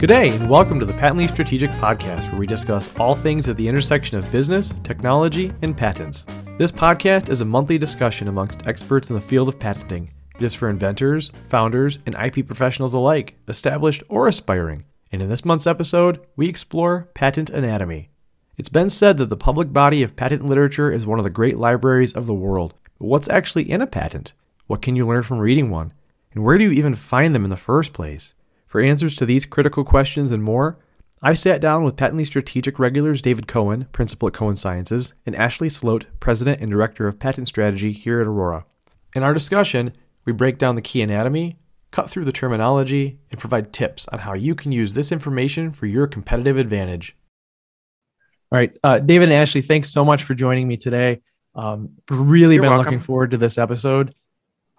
Good day, and welcome to the Patently Strategic Podcast, where we discuss all things at the intersection of business, technology, and patents. This podcast is a monthly discussion amongst experts in the field of patenting. It is for inventors, founders, and IP professionals alike, established or aspiring. And in this month's episode, we explore patent anatomy. It's been said that the public body of patent literature is one of the great libraries of the world. But what's actually in a patent? What can you learn from reading one? And where do you even find them in the first place? For answers to these critical questions and more, I sat down with Patently Strategic regulars David Cohen, Principal at Cohen Sciences, and Ashley Sloat, President and Director of Patent Strategy here at Aurora. In our discussion, we break down the key anatomy, cut through the terminology, and provide tips on how you can use this information for your competitive advantage. All right, uh, David and Ashley, thanks so much for joining me today. Um, really You're been welcome. looking forward to this episode.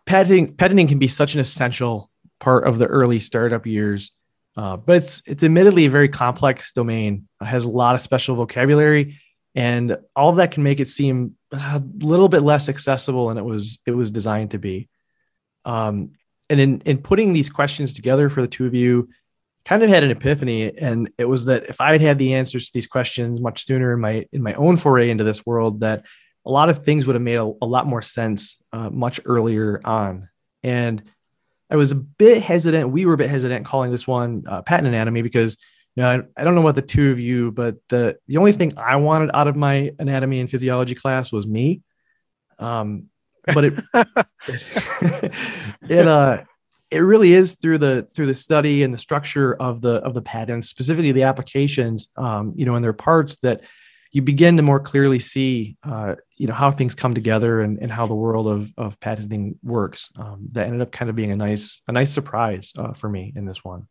Patenting, patenting can be such an essential part of the early startup years. Uh, but it's it's admittedly a very complex domain. It has a lot of special vocabulary, and all of that can make it seem a little bit less accessible than it was it was designed to be. Um, and in in putting these questions together for the two of you, kind of had an epiphany, and it was that if I had had the answers to these questions much sooner in my in my own foray into this world, that a lot of things would have made a, a lot more sense uh, much earlier on. And I was a bit hesitant. We were a bit hesitant calling this one uh, patent anatomy because you know I, I, don't know about the two of you, but the the only thing I wanted out of my anatomy and physiology class was me. Um, but it it, it uh it really is through the through the study and the structure of the of the patents, specifically the applications, um, you know, and their parts that you begin to more clearly see, uh, you know, how things come together and, and how the world of, of patenting works. Um, that ended up kind of being a nice, a nice surprise uh, for me in this one.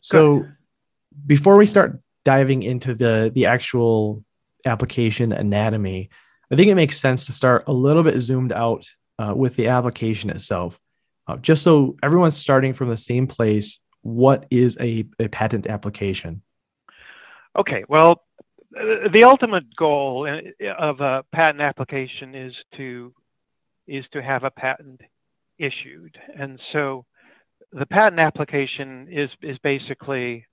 So Good. before we start diving into the, the actual application anatomy, I think it makes sense to start a little bit zoomed out uh, with the application itself. Uh, just so everyone's starting from the same place, what is a, a patent application? Okay, well, the ultimate goal of a patent application is to is to have a patent issued, and so the patent application is is basically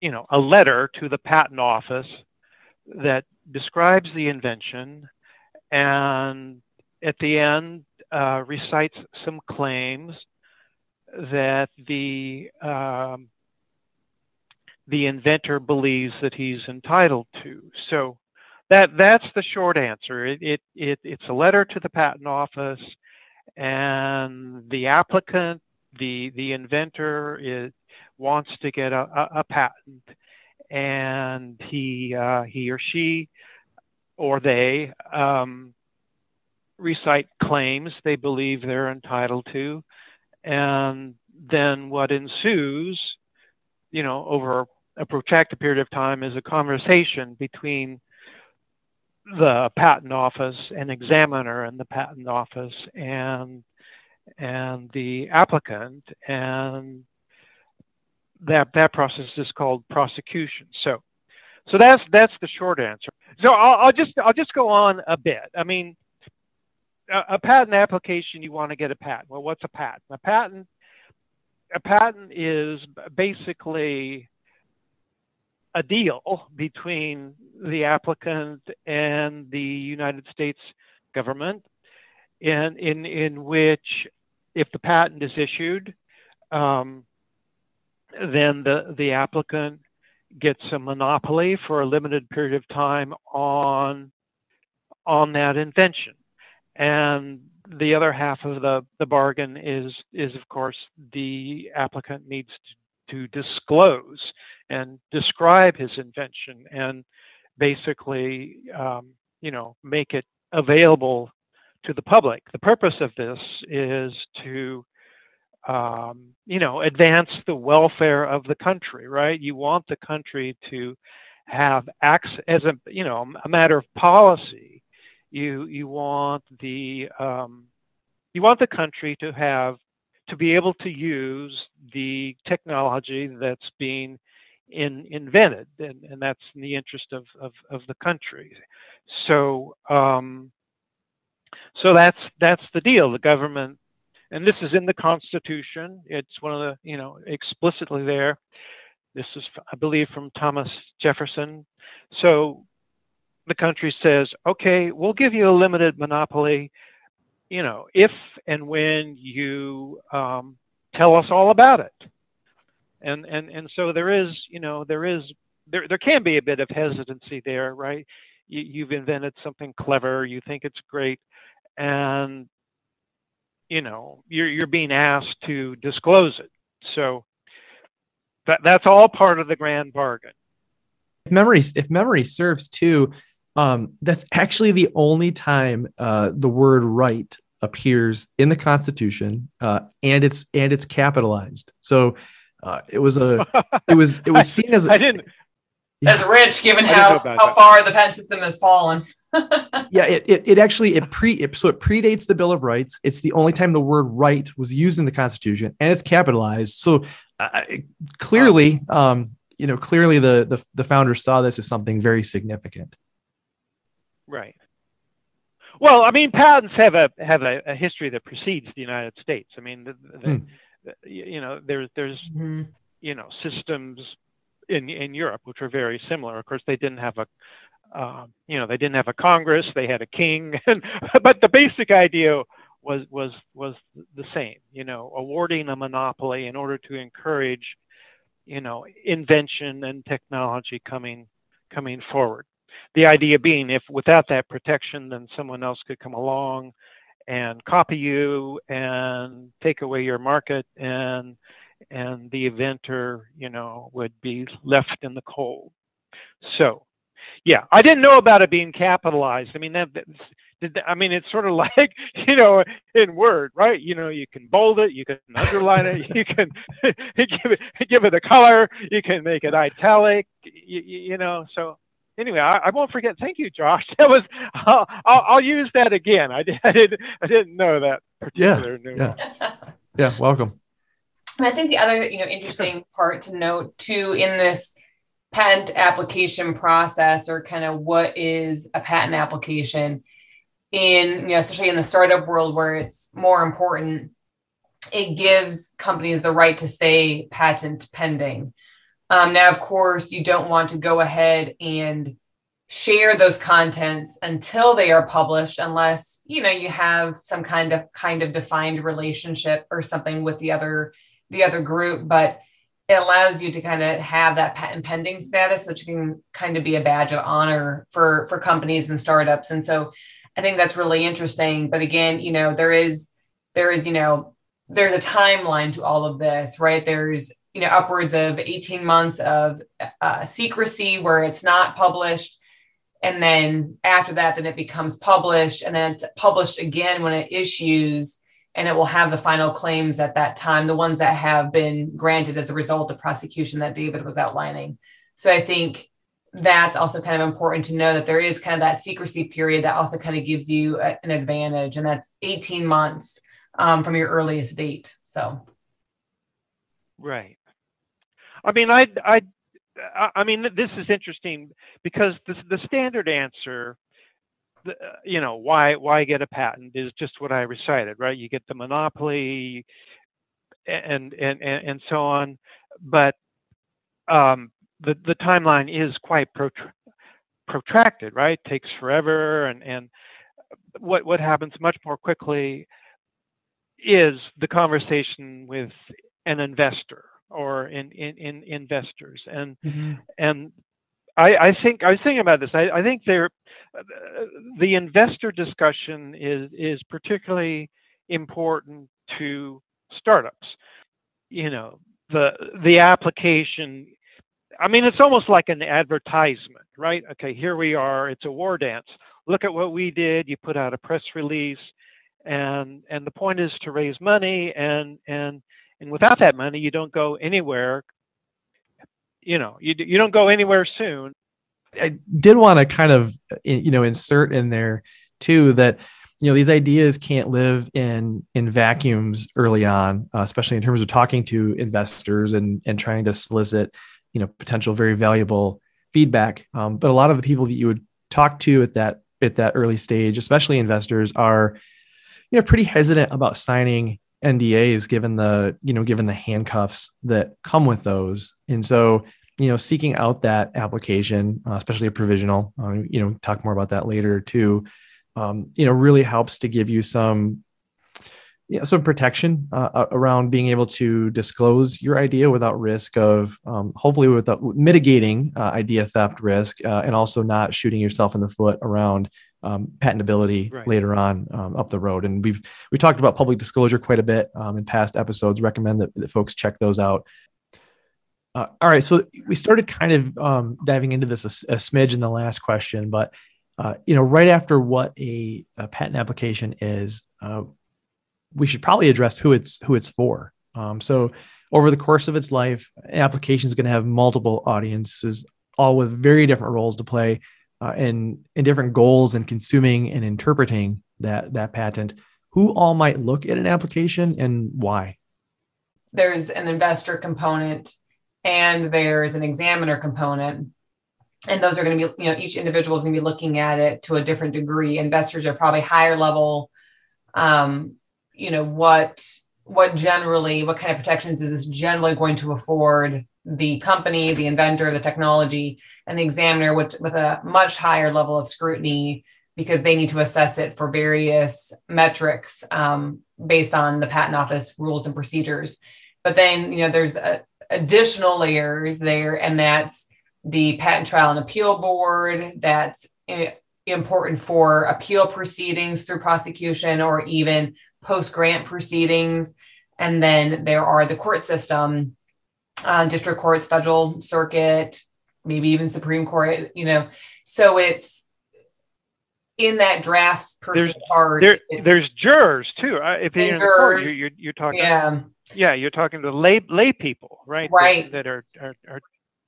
you know a letter to the patent office that describes the invention and at the end uh, recites some claims that the um, the inventor believes that he's entitled to. So that that's the short answer. It, it, it it's a letter to the patent office, and the applicant, the the inventor, is, wants to get a, a, a patent, and he uh, he or she or they um, recite claims they believe they're entitled to, and then what ensues, you know, over a protracted period of time is a conversation between the patent office and examiner in the patent office and and the applicant and that that process is called prosecution. So so that's that's the short answer. So i'll, I'll just i'll just go on a bit. I mean a, a patent application you want to get a patent. Well what's a patent? A patent a patent is basically a deal between the applicant and the United States government, in in in which, if the patent is issued, um, then the the applicant gets a monopoly for a limited period of time on on that invention, and the other half of the the bargain is is of course the applicant needs to, to disclose and describe his invention and basically, um, you know, make it available to the public. The purpose of this is to, um, you know, advance the welfare of the country, right? You want the country to have access as a, you know, a matter of policy. You you want the um, you want the country to have to be able to use the technology that's being in, invented, and, and, that's in the interest of, of, of the country. So, um, so that's that's the deal. The government and this is in the Constitution. It's one of the, you know, explicitly there. This is, I believe, from Thomas Jefferson. So the country says, okay, we'll give you a limited monopoly, you know, if and when you um, tell us all about it. And and and so there is, you know, there is there there can be a bit of hesitancy there, right? You, you've invented something clever, you think it's great, and you know you're you're being asked to disclose it. So that that's all part of the grand bargain. If memory if memory serves too, um, that's actually the only time uh, the word right appears in the Constitution, uh, and it's and it's capitalized. So uh, it was a it was it was seen as a, I didn't as rich given how how far the pen system has fallen. yeah, it, it it actually it pre it, so it predates the Bill of Rights. It's the only time the word right was used in the Constitution, and it's capitalized. So uh, clearly, um, you know, clearly the, the the founders saw this as something very significant. Right. Well, I mean, patents have a have a, a history that precedes the United States. I mean, the, the, hmm. You know, there's there's mm-hmm. you know systems in in Europe which are very similar. Of course, they didn't have a uh, you know they didn't have a Congress; they had a king, but the basic idea was was was the same. You know, awarding a monopoly in order to encourage you know invention and technology coming coming forward. The idea being, if without that protection, then someone else could come along and copy you and take away your market and and the inventor, you know, would be left in the cold. So, yeah, I didn't know about it being capitalized. I mean, that, I mean, it's sort of like, you know, in Word, right? You know, you can bold it, you can underline it, you can give it give it a color, you can make it italic, you, you know. So anyway, I, I, won't forget. Thank you, Josh. That was I'll, I'll, I'll use that again. I, I didn't I didn't know that particular yeah, Yeah. yeah, welcome. And I think the other, you know, interesting part to note too in this patent application process or kind of what is a patent application in, you know, especially in the startup world where it's more important, it gives companies the right to stay patent pending. Um, now, of course, you don't want to go ahead and share those contents until they are published unless you know you have some kind of kind of defined relationship or something with the other the other group, but it allows you to kind of have that patent pending status, which can kind of be a badge of honor for for companies and startups. And so I think that's really interesting. But again, you know, there is there is, you know, there's a timeline to all of this, right? There's you know upwards of 18 months of uh, secrecy where it's not published and then after that then it becomes published and then it's published again when it issues and it will have the final claims at that time, the ones that have been granted as a result of prosecution that David was outlining. So I think that's also kind of important to know that there is kind of that secrecy period that also kind of gives you a, an advantage, and that's 18 months um, from your earliest date. So, right. I mean, I, I, I mean, this is interesting because the, the standard answer uh, you know why why get a patent is just what I recited, right? You get the monopoly and and and, and so on, but um, the the timeline is quite protr- protracted, right? Takes forever, and and what what happens much more quickly is the conversation with an investor or in in, in investors and mm-hmm. and I, I, think I was thinking about this. I, I think there, the investor discussion is is particularly important to startups. You know, the the application. I mean, it's almost like an advertisement, right? Okay, here we are. It's a war dance. Look at what we did. You put out a press release, and and the point is to raise money, and and and without that money, you don't go anywhere you know you, you don't go anywhere soon. I did want to kind of you know insert in there too that you know these ideas can't live in in vacuums early on uh, especially in terms of talking to investors and and trying to solicit you know potential very valuable feedback. Um, but a lot of the people that you would talk to at that at that early stage especially investors are you know pretty hesitant about signing NDAs given the, you know, given the handcuffs that come with those. And so, you know, seeking out that application, uh, especially a provisional, uh, you know, talk more about that later too, um, you know, really helps to give you some, you know, some protection uh, around being able to disclose your idea without risk of, um, hopefully, without mitigating uh, idea theft risk, uh, and also not shooting yourself in the foot around um, patentability right. later on um, up the road. And we've we talked about public disclosure quite a bit um, in past episodes. Recommend that, that folks check those out. Uh, all right, so we started kind of um, diving into this a, a, smidge in the last question, but uh, you know, right after what a, a patent application is, uh, we should probably address who it's who it's for. Um, so, over the course of its life, an application is going to have multiple audiences, all with very different roles to play uh, and and different goals in consuming and interpreting that that patent who all might look at an application and why? There's an investor component and there's an examiner component. And those are going to be you know each individual is going to be looking at it to a different degree. Investors are probably higher level um you know what what generally what kind of protections is this generally going to afford the company, the inventor, the technology, and the examiner with, with a much higher level of scrutiny because they need to assess it for various metrics um, based on the patent office rules and procedures. But then, you know, there's a, additional layers there, and that's the patent trial and appeal board. That's eh, important for appeal proceedings through prosecution or even post grant proceedings. And then there are the court system uh, district court, federal circuit, maybe even Supreme Court, you know. So it's in that drafts person there's, part. There, there's jurors too. Uh, if you're in court, you're, you're, you're, talking. Yeah. Yeah, you're talking to lay lay people, right? Right. That, that are, are, are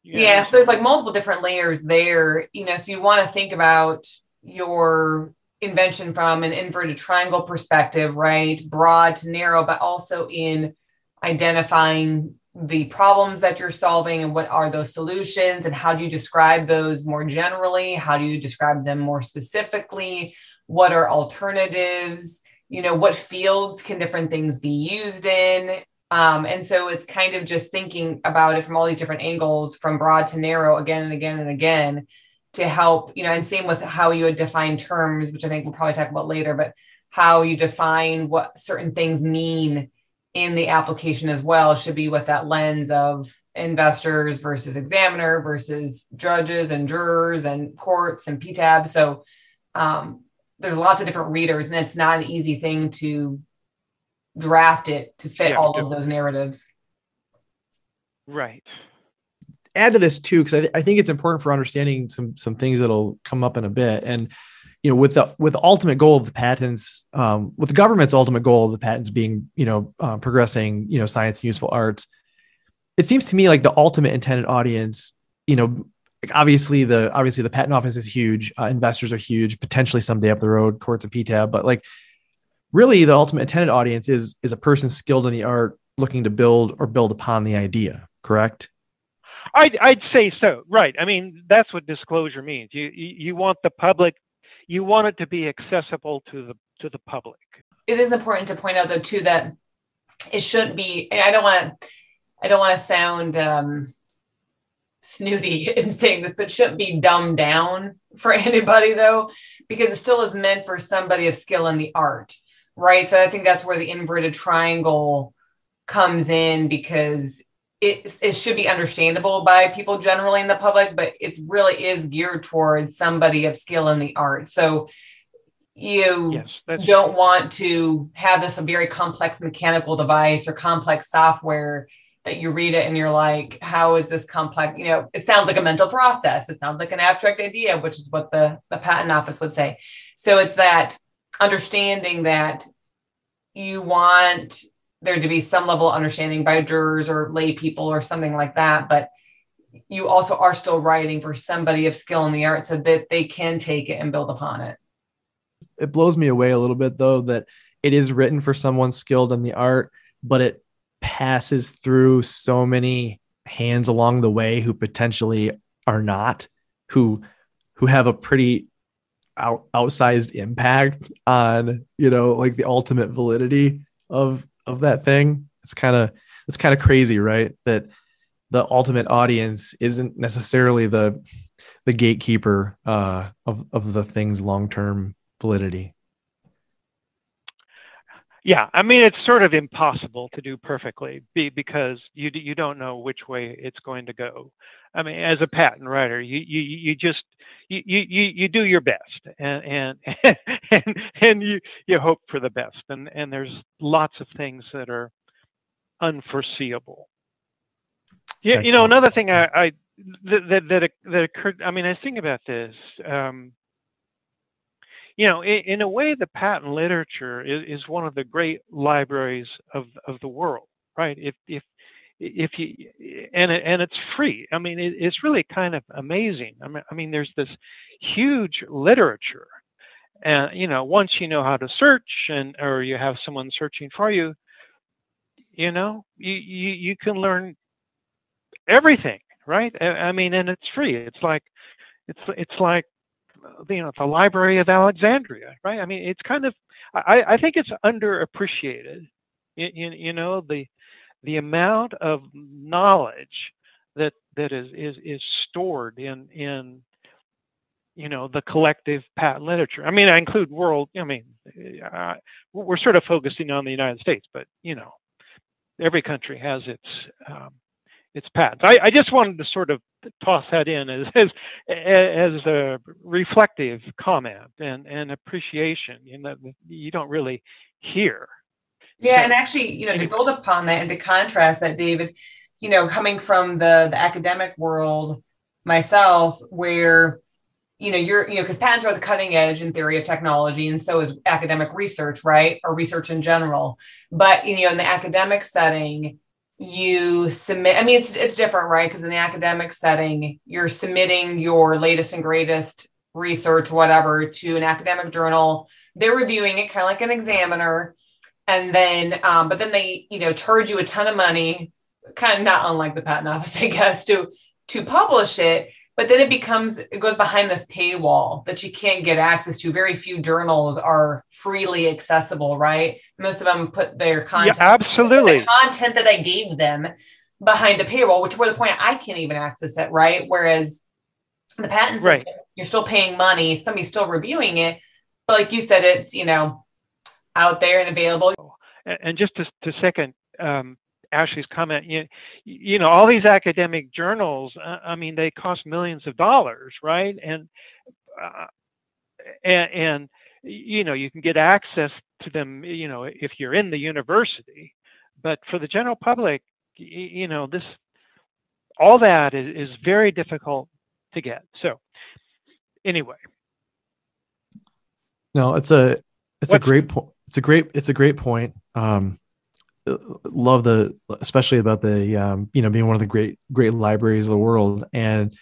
yeah. So there's like multiple different layers there. You know, so you want to think about your invention from an inverted triangle perspective, right? Broad to narrow, but also in identifying the problems that you're solving and what are those solutions and how do you describe those more generally? How do you describe them more specifically? What are alternatives? You know what fields can different things be used in? Um, and so it's kind of just thinking about it from all these different angles from broad to narrow again and again and again to help you know and same with how you would define terms which i think we'll probably talk about later but how you define what certain things mean in the application as well should be with that lens of investors versus examiner versus judges and jurors and courts and PTAB. So um, there's lots of different readers, and it's not an easy thing to draft it to fit yeah, all of those narratives. Right. Add to this too, because I, th- I think it's important for understanding some some things that'll come up in a bit. And you know, with the with the ultimate goal of the patents, um, with the government's ultimate goal of the patents being, you know, uh, progressing, you know, science and useful arts, it seems to me like the ultimate intended audience, you know, obviously the obviously the patent office is huge, uh, investors are huge, potentially someday up the road, courts of PTAB, but like really the ultimate intended audience is is a person skilled in the art looking to build or build upon the idea, correct? I'd, I'd say so. Right. I mean, that's what disclosure means. You, you, you want the public you want it to be accessible to the to the public. It is important to point out though too that it shouldn't be. I don't want to. I don't want to sound um, snooty in saying this, but shouldn't be dumbed down for anybody though, because it still is meant for somebody of skill in the art, right? So I think that's where the inverted triangle comes in because it, it should be understandable by people generally in the public, but it really is geared towards somebody of skill in the art. So you yes, don't want to have this a very complex mechanical device or complex software that you read it and you're like, how is this complex? You know, it sounds like a mental process. It sounds like an abstract idea, which is what the, the patent office would say. So it's that understanding that you want there to be some level of understanding by jurors or lay people or something like that. But you also are still writing for somebody of skill in the art so that they can take it and build upon it. It blows me away a little bit though that it is written for someone skilled in the art, but it passes through so many hands along the way who potentially are not, who who have a pretty out, outsized impact on, you know, like the ultimate validity of of that thing. It's kind of it's kind of crazy, right? That the ultimate audience isn't necessarily the the gatekeeper uh, of of the thing's long term validity. Yeah, I mean it's sort of impossible to do perfectly because you you don't know which way it's going to go. I mean, as a patent writer, you you you just you you you do your best and and and, and you you hope for the best and and there's lots of things that are unforeseeable. Yeah, you know another thing I, I that that that occurred. I mean, I think about this. Um, you know, in, in, a way, the patent literature is, is, one of the great libraries of, of the world, right? If if if you and it, and it's free. I mean, it, it's really kind of amazing. I mean, I mean, there's this huge literature, and you know, once you know how to search and or you have someone searching for you, you know, you you, you can learn everything, right? I mean, and it's free. It's like it's it's like you know the Library of Alexandria, right? I mean, it's kind of I, I think it's underappreciated. You, you, you know the the amount of knowledge that that is is is stored in in you know the collective patent literature. I mean, I include world. I mean, uh, we're sort of focusing on the United States, but you know, every country has its um, its patents. I, I, just wanted to sort of toss that in as as, as a reflective comment and, and appreciation. You know, you don't really hear. Yeah, and actually, you know, to build upon that and to contrast that, David, you know, coming from the the academic world myself, where you know you're you know because patents are the cutting edge in theory of technology and so is academic research right? Or research in general. But you know in the academic setting you submit i mean it's it's different right? Because in the academic setting you're submitting your latest and greatest research whatever to an academic journal. They're reviewing it kind of like an examiner and then um, but then they you know charge you a ton of money kind of not unlike the patent office i guess to to publish it. But then it becomes it goes behind this paywall that you can't get access to. Very few journals are freely accessible right? Most of them put their content yeah, absolutely. the content that i gave them behind a paywall which were the point i can't even access it right? Whereas the patent system right. you're still paying money somebody's still reviewing it. But like you said it's you know out there and available and just to, to second um, Ashley's comment, you, you know, all these academic journals, uh, I mean, they cost millions of dollars, right? And, uh, and, and, you know, you can get access to them, you know, if you're in the university, but for the general public, you know, this, all that is, is very difficult to get. So anyway. No, it's a, it's a great point. It's a great, it's a great point. Um, love the especially about the um, you know being one of the great great libraries of the world and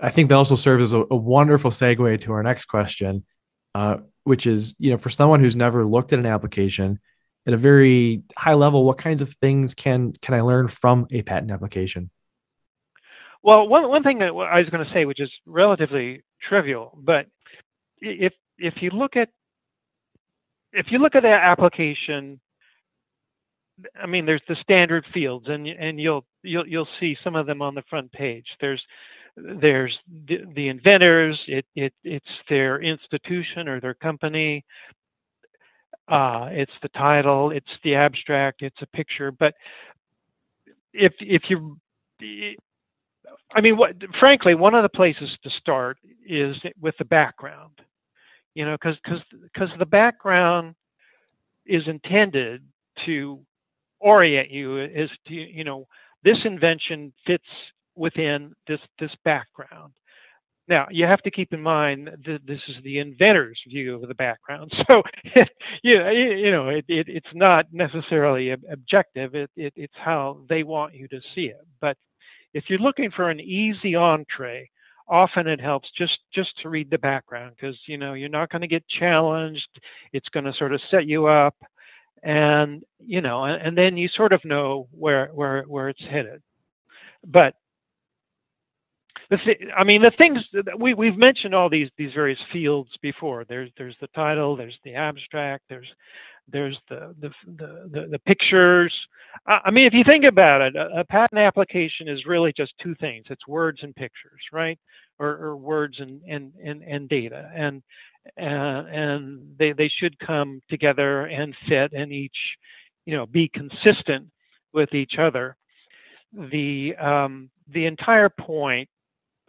i think that also serves as a, a wonderful segue to our next question uh, which is you know for someone who's never looked at an application at a very high level what kinds of things can can i learn from a patent application well one, one thing that i was going to say which is relatively trivial but if if you look at if you look at that application I mean, there's the standard fields, and and you'll you'll you'll see some of them on the front page. There's there's the, the inventors. It it it's their institution or their company. Uh, it's the title. It's the abstract. It's a picture. But if if you I mean, what, frankly, one of the places to start is with the background. You know, because because because the background is intended to orient you as to you know this invention fits within this this background. Now you have to keep in mind that this is the inventor's view of the background, so you know, you know it, it, it's not necessarily objective. It, it, it's how they want you to see it. But if you're looking for an easy entree, often it helps just just to read the background because you know you're not going to get challenged. It's going to sort of set you up and you know, and, and then you sort of know where where where it's headed. But the th- I mean, the things we we've mentioned all these these various fields before. There's there's the title, there's the abstract, there's there's the the the, the, pictures. I mean, if you think about it, a, a, patent application is really just two things: it's words and pictures, right? Or, or words and, and and and data, and and, and they they should come together and fit, and each, you know, be consistent with each other. The um, the entire point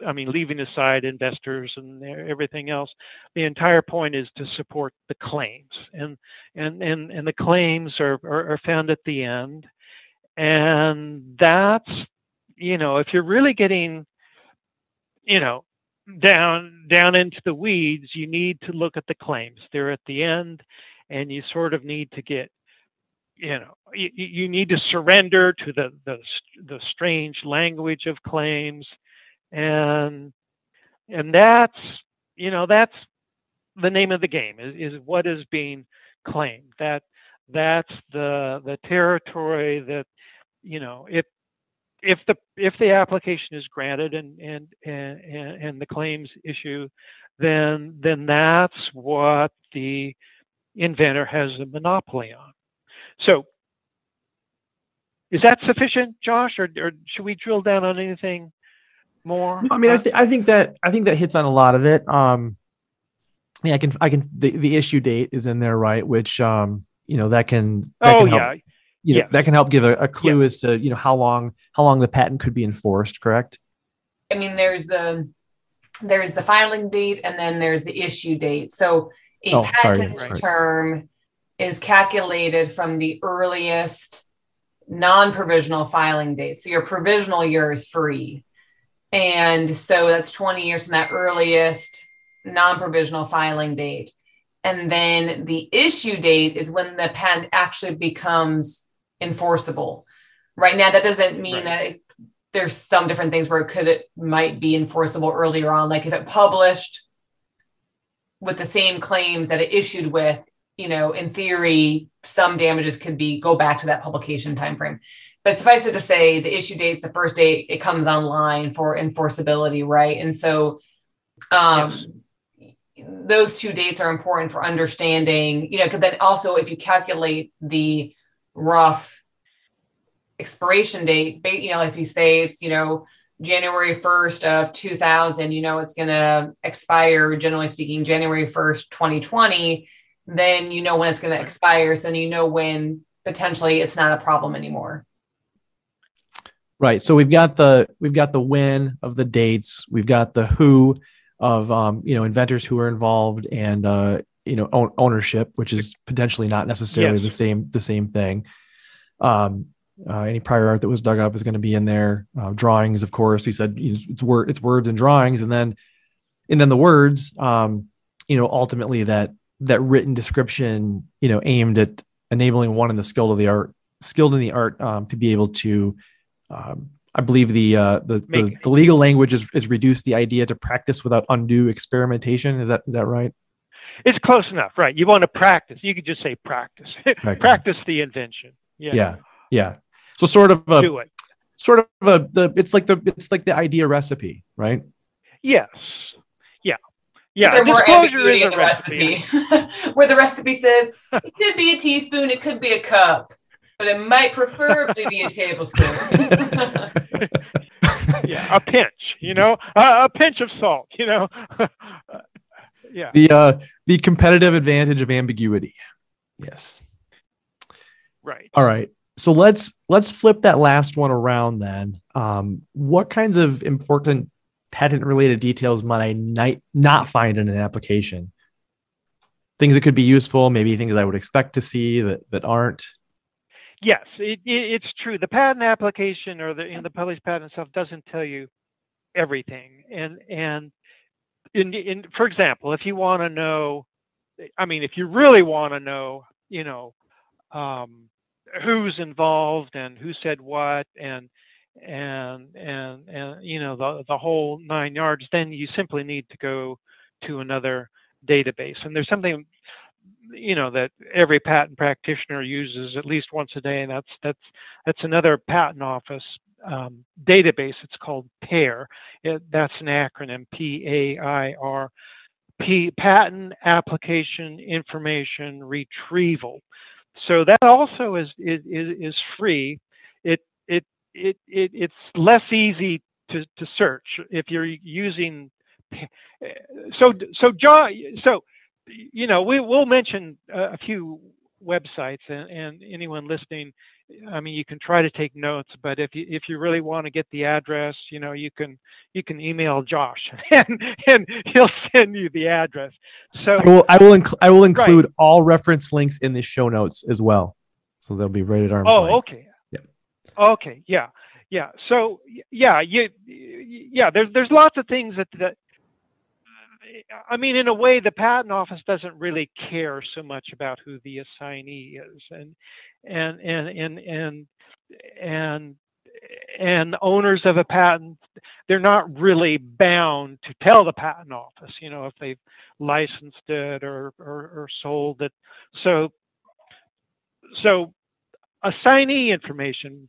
I mean, leaving aside investors and everything else, the entire point is to support the claims, and and and, and the claims are, are, are found at the end, and that's you know if you're really getting you know down down into the weeds, you need to look at the claims. They're at the end, and you sort of need to get you know you, you need to surrender to the, the the strange language of claims and and that's you know that's the name of the game is, is what is being claimed. That that's the the territory that you know if if the if the application is granted and and and, and the claims issue then then that's what the inventor has a monopoly on. So is that sufficient josh or, or should we drill down on anything more? I mean, I, th- I think that I think that hits on a lot of it. Um, yeah, I can I can the, the issue date is in there, right? Which um, you know, that can that oh can help, yeah, you know, yeah. that can help give a, a clue Yeah. as to you know how long how long the patent could be enforced. Correct? I mean, there's the there's the filing date and then there's the issue date. So a Oh, sorry, patent sorry. term is calculated from the earliest non-provisional filing date. So your provisional year is free. And so that's 20 years from that earliest non-provisional filing date. And then the issue date is when the patent actually becomes enforceable. Right now, that doesn't mean Right. that it, there's some different things where it could it might be enforceable earlier on. Like if it published with the same claims that it issued with, you know, in theory, some damages could be go back to that publication timeframe. But suffice it to say, the issue date, the first date, it comes online for enforceability, right? And so, um, those two dates are important for understanding, you know, because then also if you calculate the rough expiration date, you know, if you say it's, you know, January 1st of 2000, you know, it's going to expire, generally speaking, January 1st, 2020, then you know when it's going to expire. So then you know when potentially it's not a problem anymore. Right. So we've got the we've got the when of the dates. We've got the who of um, you know inventors who are involved and uh, you know own, ownership, which is potentially not necessarily Yes. the same the same thing. Um, uh, any prior art that was dug up is going to be in there. Uh, drawings, of course. he said you know, it's word it's words and drawings, and then and then the words. Um, you know, ultimately that that written description, you know, aimed at enabling one in the skilled of the art, skilled in the art, um, to be able to um, I believe the uh, the, the the legal language is, is reduced the idea to practice without undue experimentation. Is that is that right? It's close enough, right? You want to practice. You could just say practice. practice the invention. Yeah. Yeah, yeah. So sort of a Do it. sort of a the it's like the it's like the idea recipe, right? Yes. Yeah. Yeah. There's more Disclosure ambiguity is in a the recipe, where the recipe says it could be a teaspoon, it could be a cup, but it might preferably be a tablespoon. yeah. A pinch, you know, uh, a pinch of salt, you know. yeah. The uh the competitive advantage of ambiguity. Yes. Right. All right. So let's let's flip that last one around then. Um, what kinds of important patent related details might I not, find in an application? Things that could be useful, maybe things I would expect to see that, that aren't. Yes, it, it, it's true. The patent application or the in the published patent itself doesn't tell you everything. And and in, in for example, if you want to know, I mean, if you really want to know, you know, um, who's involved and who said what and and and and you know the the whole nine yards, then you simply need to go to another database. And there's something you know that every patent practitioner uses at least once a day, and that's that's that's another patent office um, database. It's called PAIR. It, that's an acronym: P A I R. P- patent application information retrieval. So that also is is is free. It it it, it it's less easy to, to search if you're using so so John so you know we will mention a few websites and, and, anyone listening i mean you can try to take notes but if you if you really want to get the address you know you can you can email josh and and he'll send you the address so i will i will, inc- I will include right. all reference links in the show notes as well so they'll be right at arm's oh length. okay okay yeah yeah so yeah you yeah there's there's lots of things that that I mean, in a way, the patent office doesn't really care so much about who the assignee is, and and and and and and and owners of a patent, they're not really bound to tell the patent office, you know, if they've licensed it or or, or sold it. So so assignee information,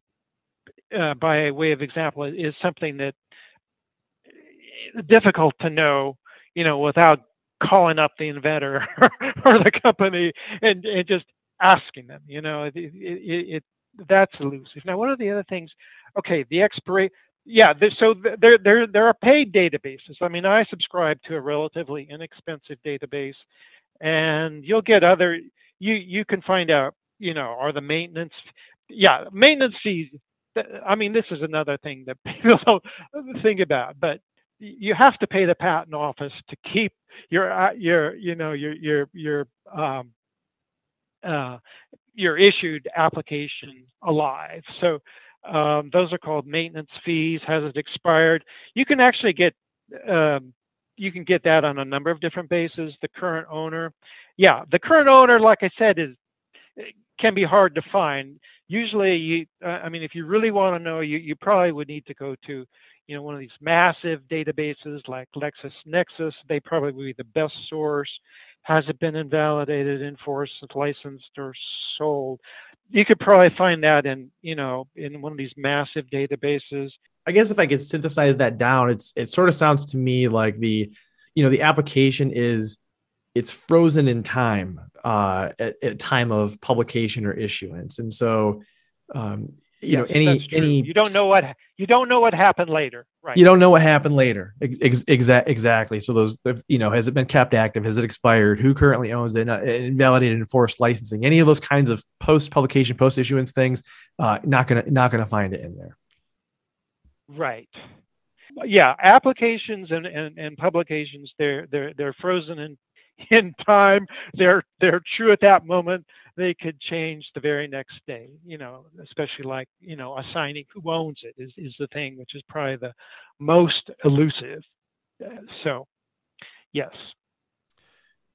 uh, by way of example, is something that difficult to know you know, without calling up the inventor or the company and, and just asking them, you know, it, it, it, that's elusive. Now, one of the other things, okay, the expiration, yeah, so there, there, there are paid databases. I mean, I subscribe to a relatively inexpensive database, and you'll get other. You you can find out, you know, are the maintenance, yeah, maintenance fees. I mean, this is another thing that people don't think about, but you have to pay the patent office to keep your uh, your you know your your your um, uh, your issued application alive. So um, those are called maintenance fees. Has it expired? You can actually get um, you can get that on a number of different bases. The current owner, yeah, the current owner, like I said, is can be hard to find. Usually, you, uh, I mean, if you really want to know, you you probably would need to go to you know, one of these massive databases like LexisNexis, they probably would be the best source. Has it been invalidated, enforced, licensed, or sold? You could probably find that in, you know, in one of these massive databases. I guess if I could synthesize that down, it's it sort of sounds to me like the, you know, the application is it's frozen in time uh, at, at time of publication or issuance, and so um, you yes, know any any you don't know what you don't know what happened later. Right. You don't know what happened later. Ex- exa- exactly. So those you know has it been kept active? Has it expired? Who currently owns it? Uh, invalidated enforced licensing any of those kinds of post publication post issuance things uh, not gonna not gonna find it in there. Right. Yeah applications and, and, and publications they're they're they're frozen in in time they're they're true at that moment they could change the very next day, you know, especially like, you know, assigning who owns it is, is the thing, which is probably the most elusive. Uh, so, yes.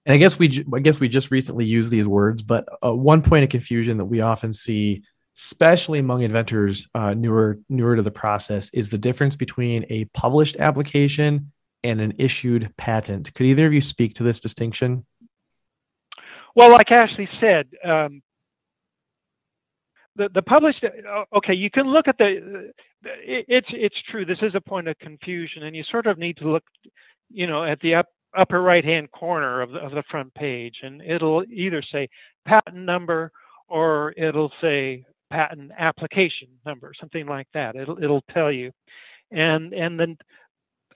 And I guess we, I guess we just recently used these words, but uh, one point of confusion that we often see, especially among inventors uh, newer, newer to the process, is the difference between a published application and an issued patent. Could either of you speak to this distinction? Well, like Ashley said, um, the the published. Uh, okay, you can look at the. it's it's true. This is a point of confusion, and you sort of need to look, you know, at the up, upper right hand corner of the of the front page, and it'll either say patent number or it'll say patent application number, something like that. It'll it'll tell you, and and then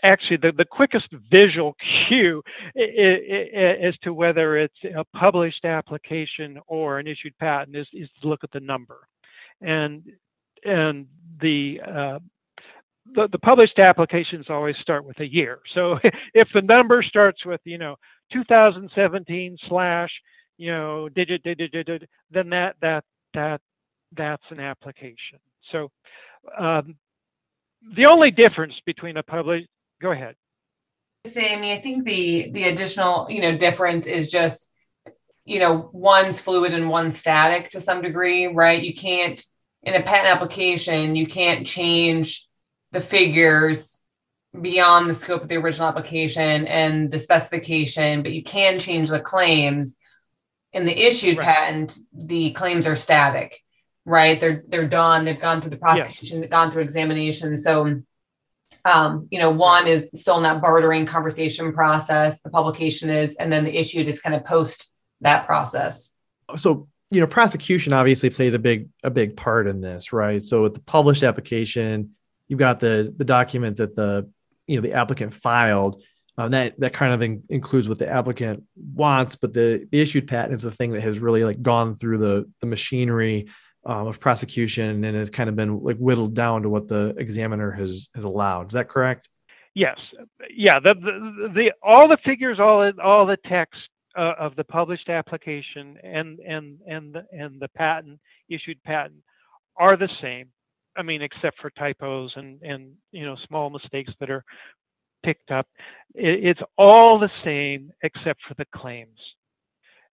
actually the, the quickest visual cue as to whether it's a published application or an issued patent is, is to look at the number. And and the, uh, the the published applications always start with a year. So if the number starts with you know 2017 slash you know digit digit digit, then that that that that's an application. So um, the only difference between a published go ahead. Sammy, I think the the additional, you know, difference is just, you know, one's fluid and one's static to some degree, right? You can't in a patent application, you can't change the figures beyond the scope of the original application and the specification, but you can change the claims. In the issued right. patent, the claims are static, right? They're they're done. They've gone through the prosecution, yeah. gone through examination. So um, you know, one is still in that bartering conversation process, the publication is, and then the issued is kind of post that process. So, you know, prosecution obviously plays a big a big part in this, right? So with the published application, you've got the the document that the you know the applicant filed. Um, that that kind of in, includes what the applicant wants, but the, the issued patent is the thing that has really like gone through the the machinery um, of prosecution and it's kind of been like whittled down to what the examiner has has allowed. Is that correct? Yes. Yeah. The the, the all the figures, all all the text uh, of the published application and and and the, and the patent issued patent are the same. I mean, except for typos and and you know small mistakes that are picked up. It, it's all the same except for the claims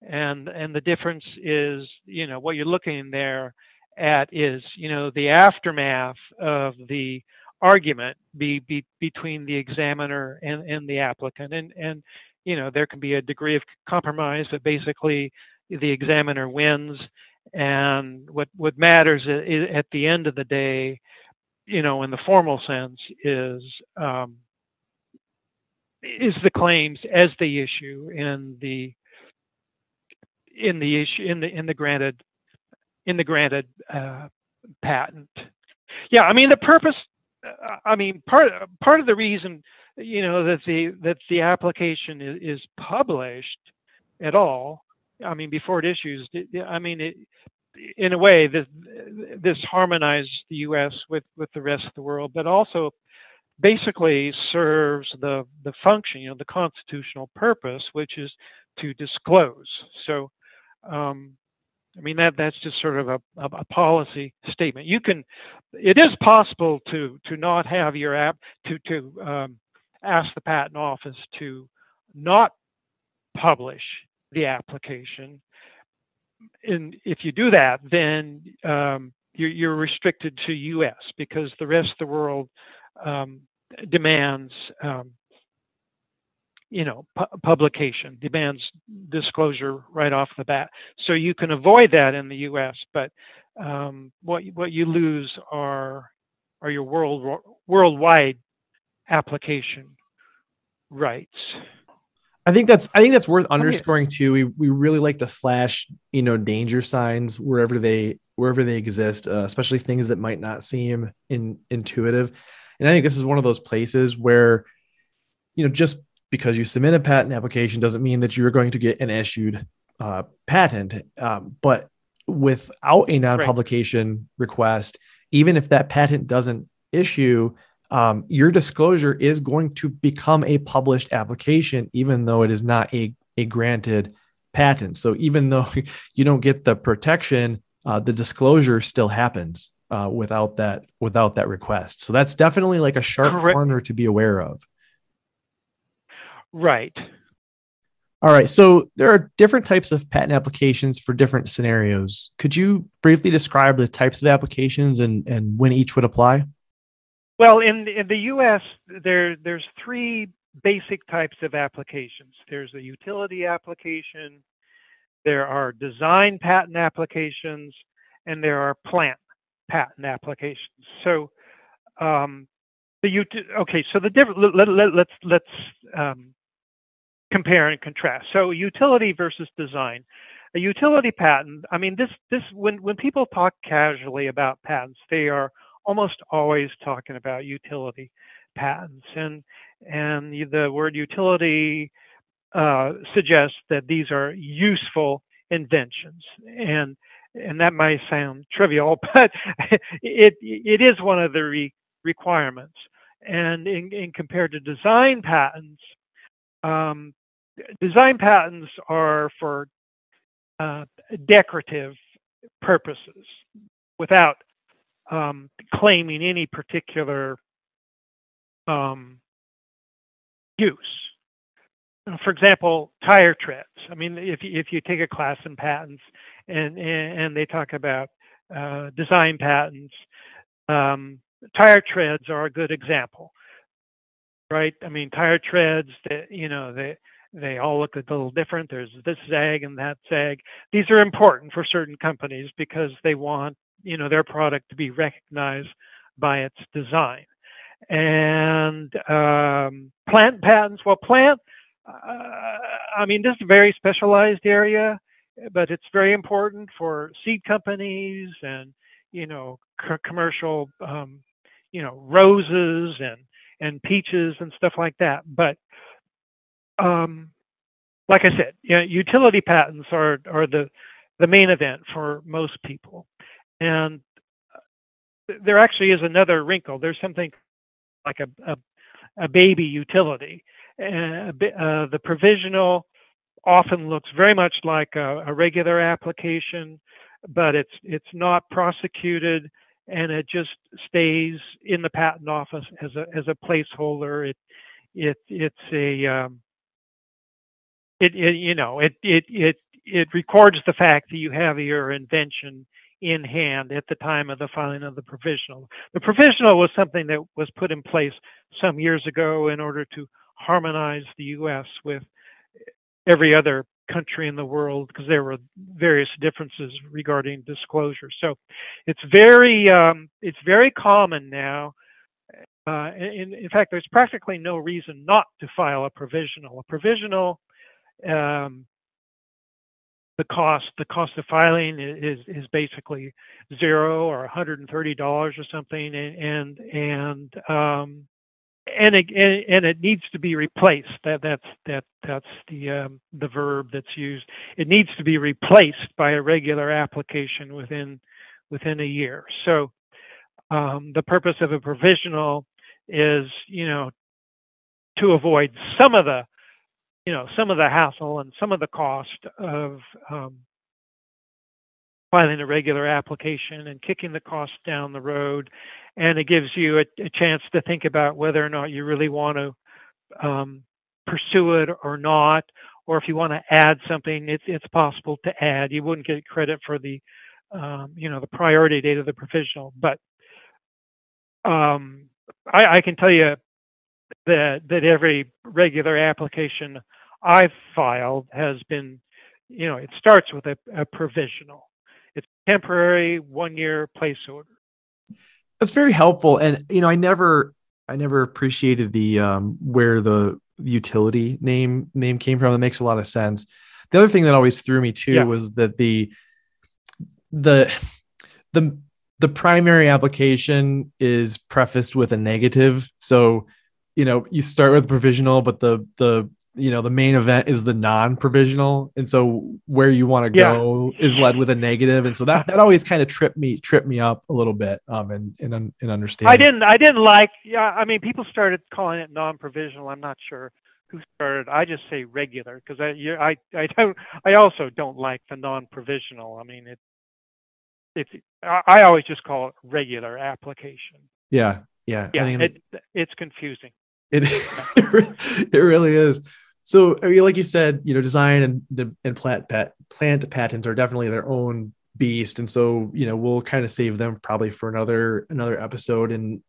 and and the difference is you know what you're looking there at is you know the aftermath of the argument be, be between the examiner and, and the applicant. And and you know there can be a degree of compromise but basically the examiner wins. And what what matters at the end of the day you know in the formal sense is um, is the claims as they issue and the in the issue in the in the granted in the granted uh, patent. Yeah, I mean the purpose. Uh, I mean part part of the reason you know that the that the application is, is published at all. I mean before it issues. I mean it, in a way this this harmonized the U.S. with with the rest of the world, but also basically serves the the function, you know, the constitutional purpose, which is to disclose. So um, I mean that that's just sort of a, a, policy statement. You can, it is possible to to not have your app to to um, ask the patent office to not publish the application. And if you do that, then um, you're, you're, restricted to U.S. because the rest of the world um, demands um, you know, pu- publication demands disclosure right off the bat. So you can avoid that in the U.S., but um, what what you lose are are your world worldwide application rights. I think that's I think that's worth underscoring too. We we really like to flash you know danger signs wherever they wherever they exist, uh, especially things that might not seem in, intuitive. And I think this is one of those places where you know just because you submit a patent application doesn't mean that you're going to get an issued uh, patent. Um, but without a non-publication right. request, even if that patent doesn't issue, um, your disclosure is going to become a published application, even though it is not a, a granted patent. So even though you don't get the protection, uh, the disclosure still happens uh, without that without that request. So that's definitely like a sharp corner to be aware of. Right. All right. So there are different types of patent applications for different scenarios. Could you briefly describe the types of applications and, and when each would apply? Well, in in the U.S., there there's three basic types of applications. There's a utility application, there are design patent applications, and there are plant patent applications. So, um, the ut- okay. So the different let, let, let's let's um, compare and contrast. So utility versus design. A utility patent, I mean this this when when people talk casually about patents, they are almost always talking about utility patents and and the word utility uh, suggests that these are useful inventions and and that might sound trivial but it it is one of the re- requirements and in, in compared to design patents um, design patents are for uh, decorative purposes without um, claiming any particular um, use. For example, tire treads. I mean, if if you take a class in patents and and, and they talk about uh, design patents, um, tire treads are a good example, right? I mean, tire treads that you know they they all look a little different. There's this zag and that zag. These are important for certain companies because they want, you know, their product to be recognized by its design. and um, plant patents. Well, plant, uh, I mean, this is a very specialized area, but it's very important for seed companies and you know c- commercial, um, you know, roses and and peaches and stuff like that. But um, like I said, you know, utility patents are are the the main event for most people, and there actually is another wrinkle. There's something like a, a, a baby utility. Uh, uh, the provisional often looks very much like a, a, regular application, but it's it's not prosecuted and it just stays in the patent office as a as a placeholder. It it it's a um, it, it you know it it it it records the fact that you have your invention in hand at the time of the filing of the provisional. The provisional was something that was put in place some years ago in order to harmonize the U.S. with every other country in the world because there were various differences regarding disclosure. So it's very um, it's very common now. Uh, in, in, fact, there's practically no reason not to file a provisional. A provisional um, the cost the cost of filing is is basically zero or 130 dollars or something and and um, and it and it needs to be replaced. That that's that that's the um, the verb that's used. It needs to be replaced by a regular application within within a year. So um, the purpose of a provisional is you know to avoid some of the you know some of the hassle and some of the cost of um, filing a regular application and kicking the cost down the road and it gives you a, a chance to think about whether or not you really want to um, pursue it or not or if you want to add something it's it's possible to add. You wouldn't get credit for the um, you know the priority date of the provisional but um, I, I, can tell you that that every regular application I've filed has been, you know, it starts with a, a provisional. It's temporary, one year place order. That's very helpful. And, you know, I never, I never appreciated the, um, where the utility name name came from. It makes a lot of sense. The other thing that always threw me too yeah. was that the, the, the, the primary application is prefaced with a negative. So, you know, you start with provisional, but the the you know the main event is the non-provisional. And so where you want to go yeah. is led with a negative. And so that that always kind of tripped me tripped me up a little bit um and and, and understand i didn't i didn't like yeah i mean people started calling it non-provisional. I'm not sure who started. I just say regular because i i i don't i also don't like the non-provisional. I mean it it's i always just call it regular application. Yeah yeah. Yeah it, it's confusing it it really is. So, I mean, like you said, you know, design and and plant pet plant patents are definitely their own beast, and so you know we'll kind of save them probably for another another episode. And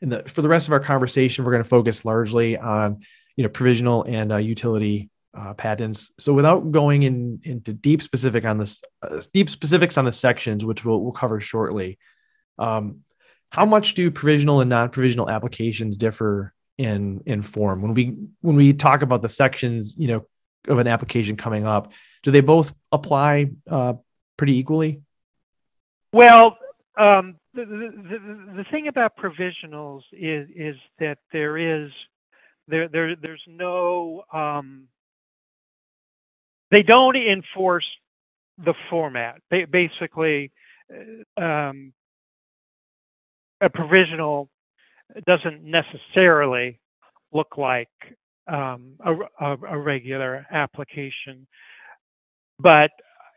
and the for the rest of our conversation, we're going to focus largely on you know provisional and uh, utility uh, patents. So, without going in into deep specific on this uh, deep specifics on the sections, which we'll we'll cover shortly. Um, how much do provisional and non-provisional applications differ in in form. When we when we talk about the sections you know of an application coming up do they both apply uh, pretty equally? Well um, the, the, the thing about provisionals is is that there is there there there's no um, they don't enforce the format. Basically uh, um, a provisional doesn't necessarily look like um, a, a, a, regular application. But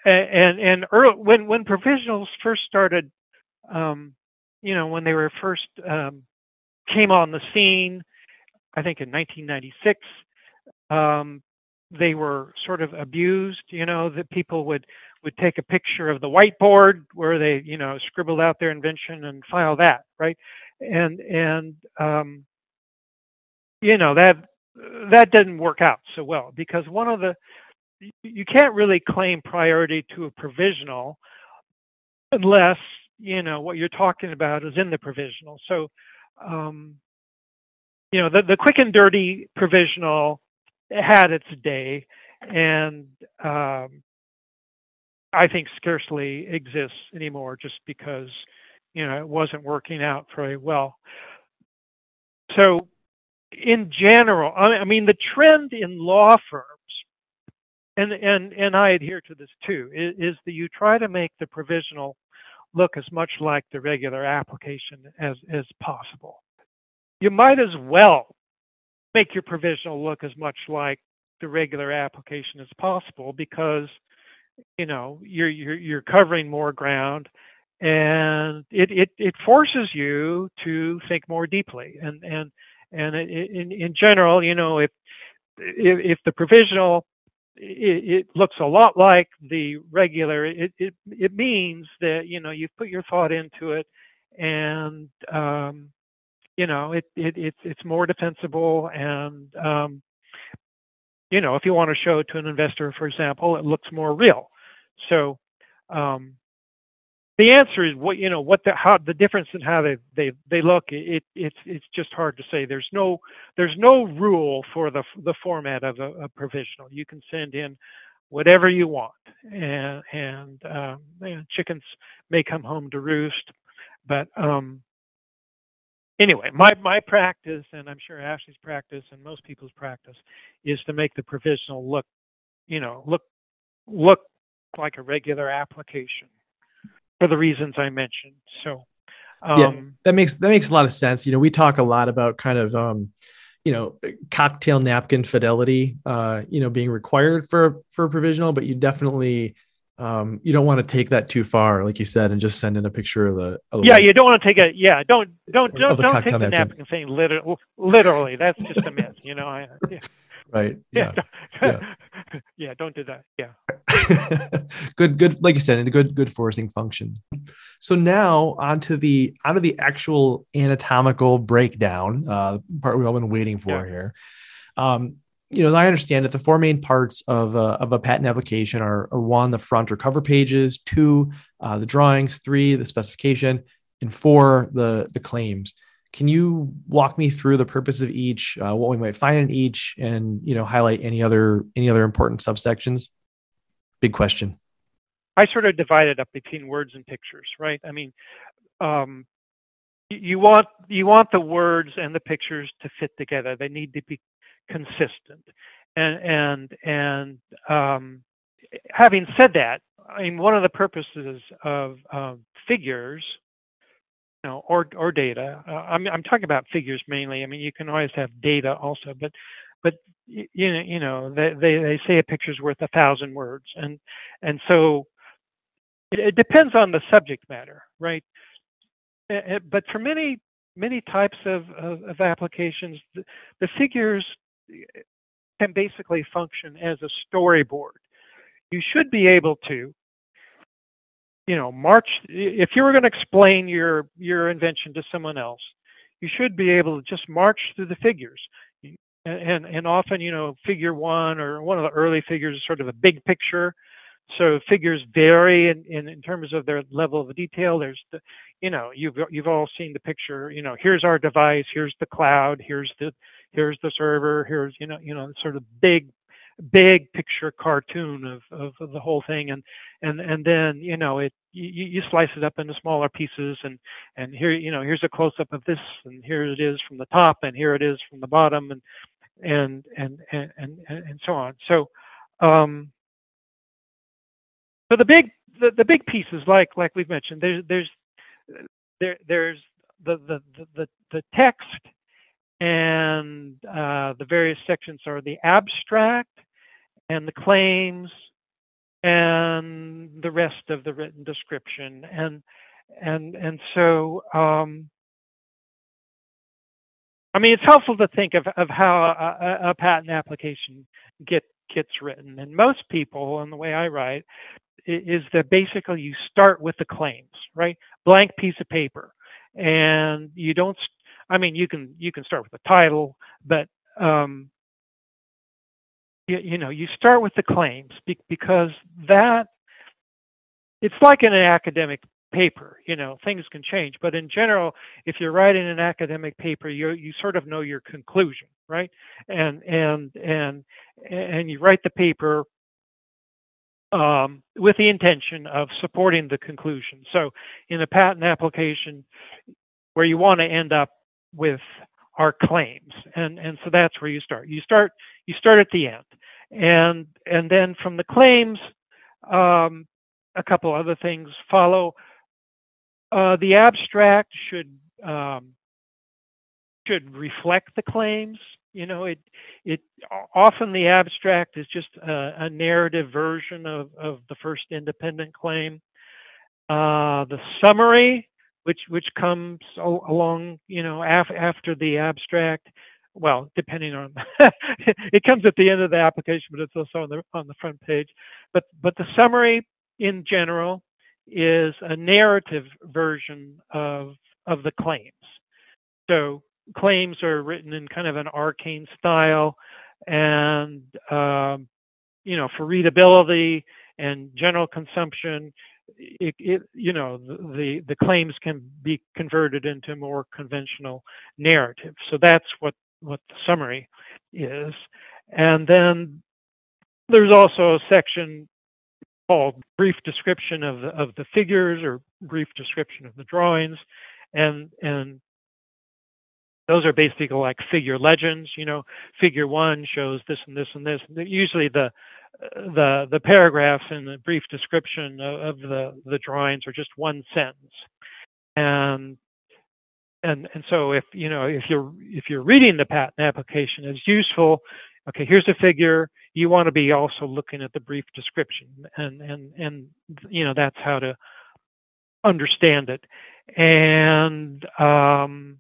and and early, when when provisionals first started, um, you know, when they were first um, came on the scene, I think in 1996, um, they were sort of abused. You know, that people would would take a picture of the whiteboard where they, you know, scribbled out their invention and file that, right? And and um, you know that that didn't work out so well because one of the you can't really claim priority to a provisional unless you know what you're talking about is in the provisional. So um, you know, the, the quick and dirty provisional had its day, and um, I think scarcely exists anymore just because, you know, it wasn't working out very well. So, in general, I mean, the trend in law firms, and and and I adhere to this too, is, is that you try to make the provisional look as much like the regular application as as possible you might as well make your provisional look as much like the regular application as possible because you know you're you're, you're covering more ground and it, it it forces you to think more deeply and and and in in general you know if if, the provisional it, it, looks a lot like the regular it, it it means that you know you've put your thought into it and um you know, it, it it's it's more defensible and um, you know, if you want to show it to an investor, for example, it looks more real. So um, the answer is what you know what the how the difference in how they they they look it it's it's just hard to say. There's no there's no rule for the the format of a, a provisional. You can send in whatever you want and and um, chickens may come home to roost but um, anyway, my my practice, and I'm sure Ashley's practice, and most people's practice, is to make the provisional look, you know, look look like a regular application for the reasons I mentioned. So, um, yeah, that makes that makes a lot of sense. You know, we talk a lot about kind of. Um, you know, cocktail napkin fidelity, uh, you know, being required for for provisional, but you definitely um, you don't want to take that too far, like you said, and just send in a picture of the. Of the yeah, you don't want to take it. Yeah, don't don't don't, don't take the napkin thing literally. Literally, that's just a myth. You know. I, yeah. Right. Yeah. Yeah. yeah. Yeah, don't do that. Yeah. good. Good. Like you said, and a good good forcing function. So now onto the onto the actual anatomical breakdown uh, part we've all been waiting for yeah. here. Um, you know, as I understand it, the four main parts of a, of a patent application are, are one, the front or cover pages, two, uh, the drawings, three, the specification, and four, the the claims. Can you walk me through the purpose of each, uh, what we might find in each, and you know, highlight any other any other important subsections? Big question. I sort of divide it up between words and pictures, right? I mean, um, you want you want the words and the pictures to fit together. They need to be consistent. And and and um, having said that, I mean one of the purposes of um, figures, you know, or or data. Uh, I'm I'm talking about figures mainly. I mean you can always have data also, but but you know you know they they, they say a picture's worth a thousand words, and and so it, it depends on the subject matter, right? But for many many types of, of, of applications, the, the, figures can basically function as a storyboard. You should be able to, you know, march. If you were going to explain your your invention to someone else, you should be able to just march through the figures. And and often, you know, figure one or one of the early figures is sort of a big picture. So figures vary in, in, in terms of their level of detail. There's the, you know, you've you've all seen the picture. You know, here's our device. Here's the cloud. Here's the here's the server, here's you know you know sort of big big picture cartoon of, of, of, the whole thing. And and and then you know it you, you slice it up into smaller pieces and and here you know here's a close up of this and here it is from the top and here it is from the bottom and and and and and, and so on. So um so the big the, the big pieces like like we've mentioned there's there's there there's the the the, the text and uh, the various sections are the abstract and the claims and the rest of the written description. And and and so um, I mean it's helpful to think of, of how a, a patent application get gets written. And most people and the way I write is that basically you start with the claims right? Blank piece of paper. And you don't I mean, you can you can start with the title, but um, you, you know, you start with the claims be, because that it's like in an academic paper. You know, things can change, but in general, if you're writing an academic paper, you you sort of know your conclusion, right? And and and and you write the paper um, with the intention of supporting the conclusion. So, in a patent application, where you want to end up with are claims, and and so that's where you start. You start you start at the end, and and then from the claims, um, a couple other things follow. Uh, the abstract should um, should reflect the claims. You know, it it often the abstract is just a, a narrative version of of the first independent claim. Uh, the summary, which which comes along, you know, af- after the abstract. Well, depending on it comes at the end of the application, but it's also on the on the front page. But but the summary in general is a narrative version of of the claims. So claims are written in kind of an arcane style, and um, you know for readability and general consumption, it, it, you know the the claims can be converted into more conventional narrative. So that's what what the summary is, and then there's also a section called brief description of the, of the figures or brief description of the drawings. And and those are basically like figure legends you know figure one shows this and this and this. Usually the the the paragraphs in the brief description of, of the the drawings are just one sentence. And and and so if you know if you're if you're reading the patent application it's useful okay here's a figure you want to be also looking at the brief description. And and and you know that's how to understand it. And um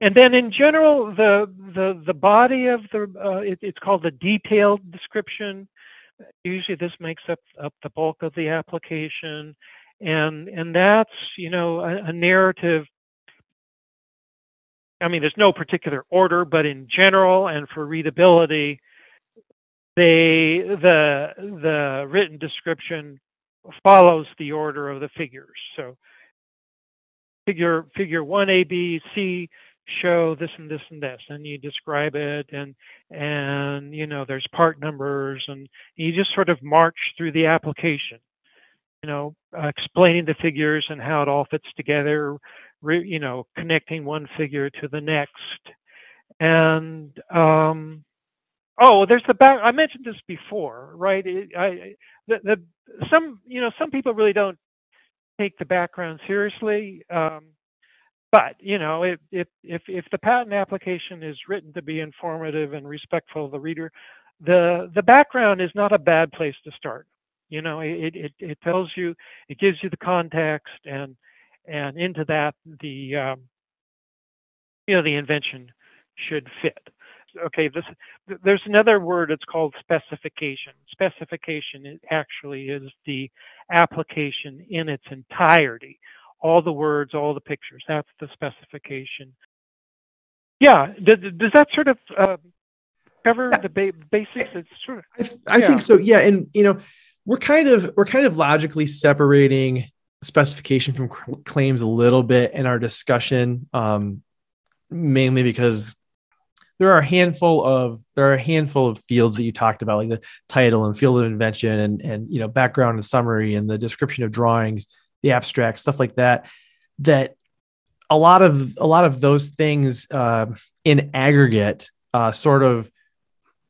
and then in general the the the body of the uh, it, it's called the detailed description. Usually this makes up up the bulk of the application. And and that's you know a, a narrative I mean, there's no particular order, but in general and for readability, they the the written description follows the order of the figures. So figure figure one A B C show this and this and this and you describe it and and you know there's part numbers and you just sort of march through the application you know uh, explaining the figures and how it all fits together re, you know, connecting one figure to the next. And um, oh, there's the back. I mentioned this before, right? It, I, the, the some you know some people really don't take the background seriously. Um, but you know, if, if if if the patent application is written to be informative and respectful of the reader, the the background is not a bad place to start. You know, it it it tells you, it gives you the context, and and into that the um, you know the invention should fit. Okay, this there's another word. It's called specification. Specification actually is the application in its entirety, all the words, all the pictures. That's the specification. Yeah, does, does that sort of uh, cover the ba- basics? It's sort of. I, th- I yeah. think so. Yeah, and you know, we're kind of we're kind of logically separating specification from claims a little bit in our discussion, um, mainly because there are a handful of there are a handful of fields that you talked about, like the title and field of invention, and and you know background and summary, and the description of drawings, the abstract stuff like that. That a lot of a lot of those things uh, in aggregate uh, sort of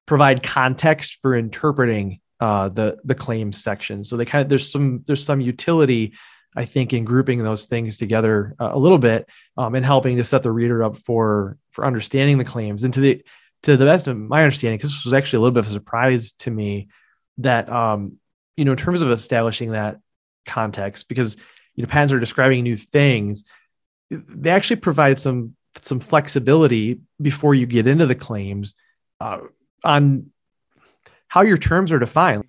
provide context for interpreting uh, the the claims section. So they kind of there's some there's some utility I think in grouping those things together uh, a little bit um, and helping to set the reader up for for understanding the claims and to the to the best of my understanding, because this was actually a little bit of a surprise to me that um, you know in terms of establishing that context, because you know patents are describing new things, they actually provide some some flexibility before you get into the claims uh, on how your terms are defined.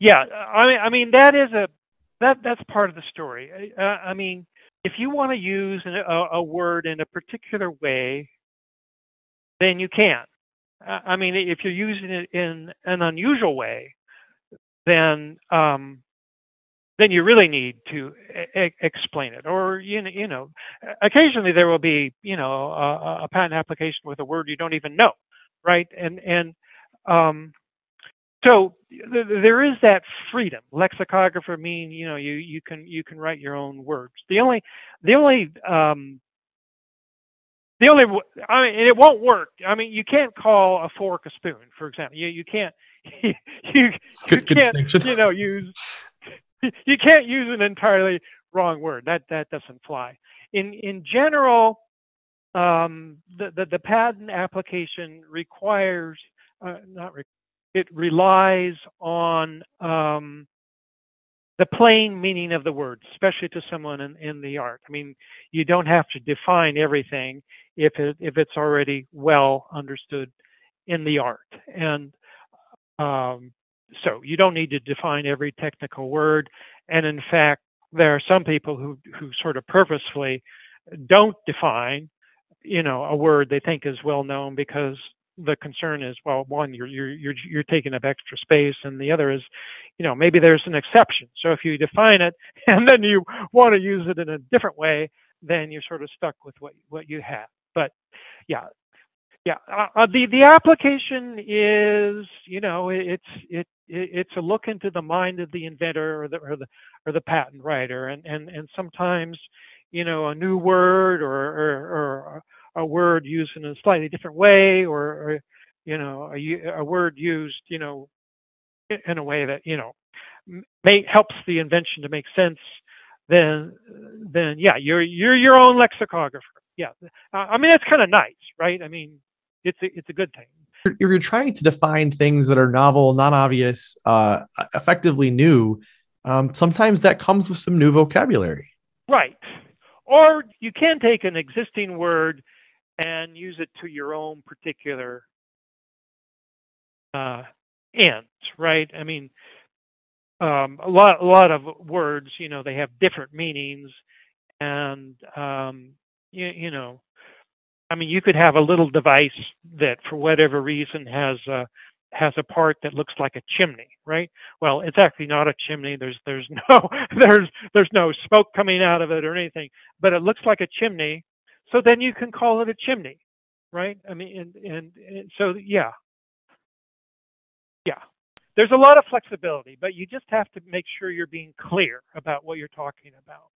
Yeah, I mean, I mean that is a that that's part of the story. Uh, I mean, if you want to use a, a, word in a particular way, then you can. I mean, if you're using it in an unusual way, then um, then you really need to e- explain it. Or you know, you know, occasionally there will be you know a, a, patent application with a word you don't even know, right? And and um, so th- there is that freedom. Lexicographer mean you know you you can you can write your own words. The only the only um, the only I mean it won't work. I mean you can't call a fork a spoon, for example. You you can't you, you, good, you can't you know use you can't use an entirely wrong word. That that doesn't fly. In in general, um, the, the, the patent application requires uh, not re- it relies on um, the plain meaning of the word, especially to someone in, in the art. I mean, you don't have to define everything if it if it's already well understood in the art. And um, so you don't need to define every technical word. And in fact, there are some people who, who sort of purposefully don't define, you know, a word they think is well known because the concern is, well, one, you're, you're, you're, you're taking up extra space. And the other is, you know, maybe there's an exception. So if you define it and then you want to use it in a different way, then you're sort of stuck with what, what you have. But yeah, yeah, uh, uh, the the application is, you know, it's it, it it's a look into the mind of the inventor or the or the or the patent writer, and and and sometimes, you know, a new word or or, or a word used in a slightly different way, or, or you know, a, a word used, you know, in a way that you know may helps the invention to make sense. Then then yeah, you're you're your own lexicographer. Yeah, I mean that's kind of nice, right? I mean it's a, it's a good thing. If you're trying to define things that are novel, non-obvious, uh, effectively new, um, sometimes that comes with some new vocabulary. Right. Or you can take an existing word and use it to your own particular uh, ends, right? I mean, um, a lot, a lot of words, you know, they have different meanings, and um, you, you know, I mean, you could have a little device that, for whatever reason, has a has a part that looks like a chimney, right? Well, it's actually not a chimney. There's there's no there's there's no smoke coming out of it or anything, but it looks like a chimney. So then you can call it a chimney, right? I mean, and and, and so yeah, yeah. There's a lot of flexibility, but you just have to make sure you're being clear about what you're talking about.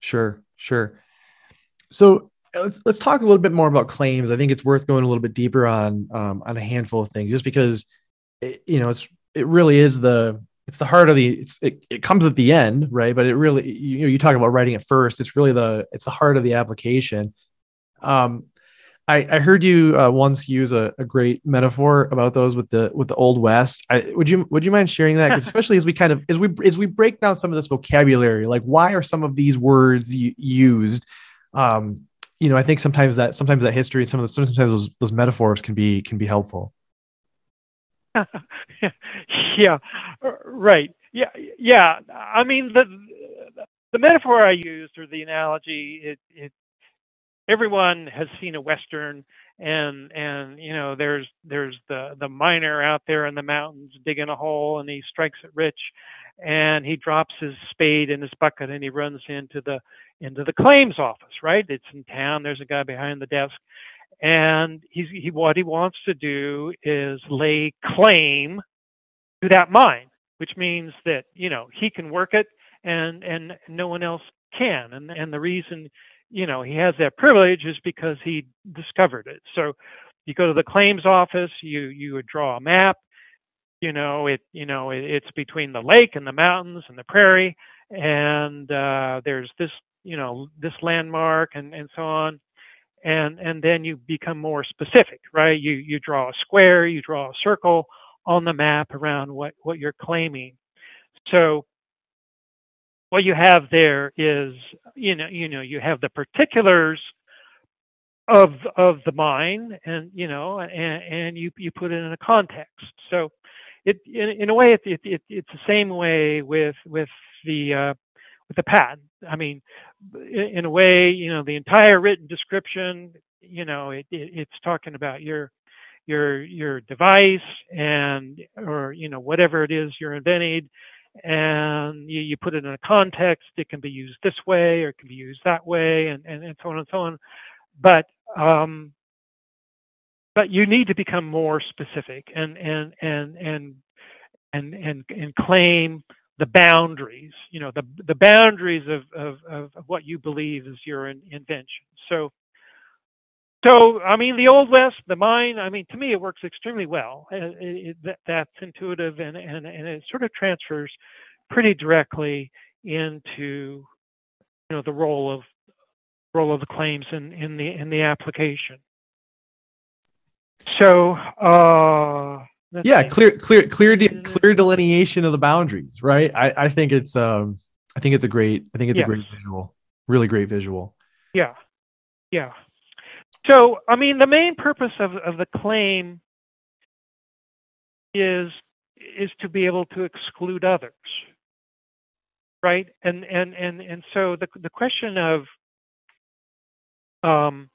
Sure, sure. So let's let's talk a little bit more about claims. I think it's worth going a little bit deeper on um, on a handful of things, just because it, you know it's it really is the it's the heart of the it's it, it comes at the end, right? But it really you know you talk about writing it first. It's really the it's the heart of the application. Um, I, I heard you uh, once use a, a great metaphor about those with the with the old west. I, would you would you mind sharing that? Especially as we kind of as we as we break down some of this vocabulary, like why are some of these words used? Um, you know, I think sometimes that sometimes that history, some of the sometimes those those metaphors can be can be helpful. yeah, Uh, right. Yeah, yeah. I mean the the metaphor I used or the analogy, it, it everyone has seen a western and and you know there's there's the the miner out there in the mountains digging a hole and he strikes it rich and he drops his spade in his bucket and he runs into the into the claims office, right? It's in town. There's a guy behind the desk, and he's he what he wants to do is lay claim to that mine, which means that you know he can work it and and no one else can. And and the reason you know he has that privilege is because he discovered it. So you go to the claims office, you you would draw a map. You know it. You know it, it's between the lake and the mountains and the prairie, and uh, there's this you know this landmark and and so on and and then you become more specific right you you draw a square you draw a circle on the map around what what you're claiming so what you have there is you know you know you have the particulars of of the mine and you know and, and you you put it in a context so it in, in a way it, it, it, it's the same way with with the uh, with the patent. I mean, in a way, you know, the entire written description, you know, it, it, it's talking about your your your device and or you know whatever it is you're inventing, and you, you put it in a context. It can be used this way or it can be used that way, and, and, and so on and so on. But um, but you need to become more specific and and and and and and, and claim the boundaries. You know the the boundaries of of, of what you believe is your invention. So so, I mean, the Old West, the mine, I mean, to me, it works extremely well. It, it, that, that's intuitive and, and, and it sort of transfers pretty directly into, you know, the role of role of the claims in, in the in the application. So, uh, yeah, clear, clear, clear, de- clear delineation of the boundaries, right? I, I think it's, um, I think it's a great, I think it's yes. a great visual, really great visual. Yeah, yeah. So, I mean, the main purpose of, of the claim is is to be able to exclude others, right? And and and and so the the question of um,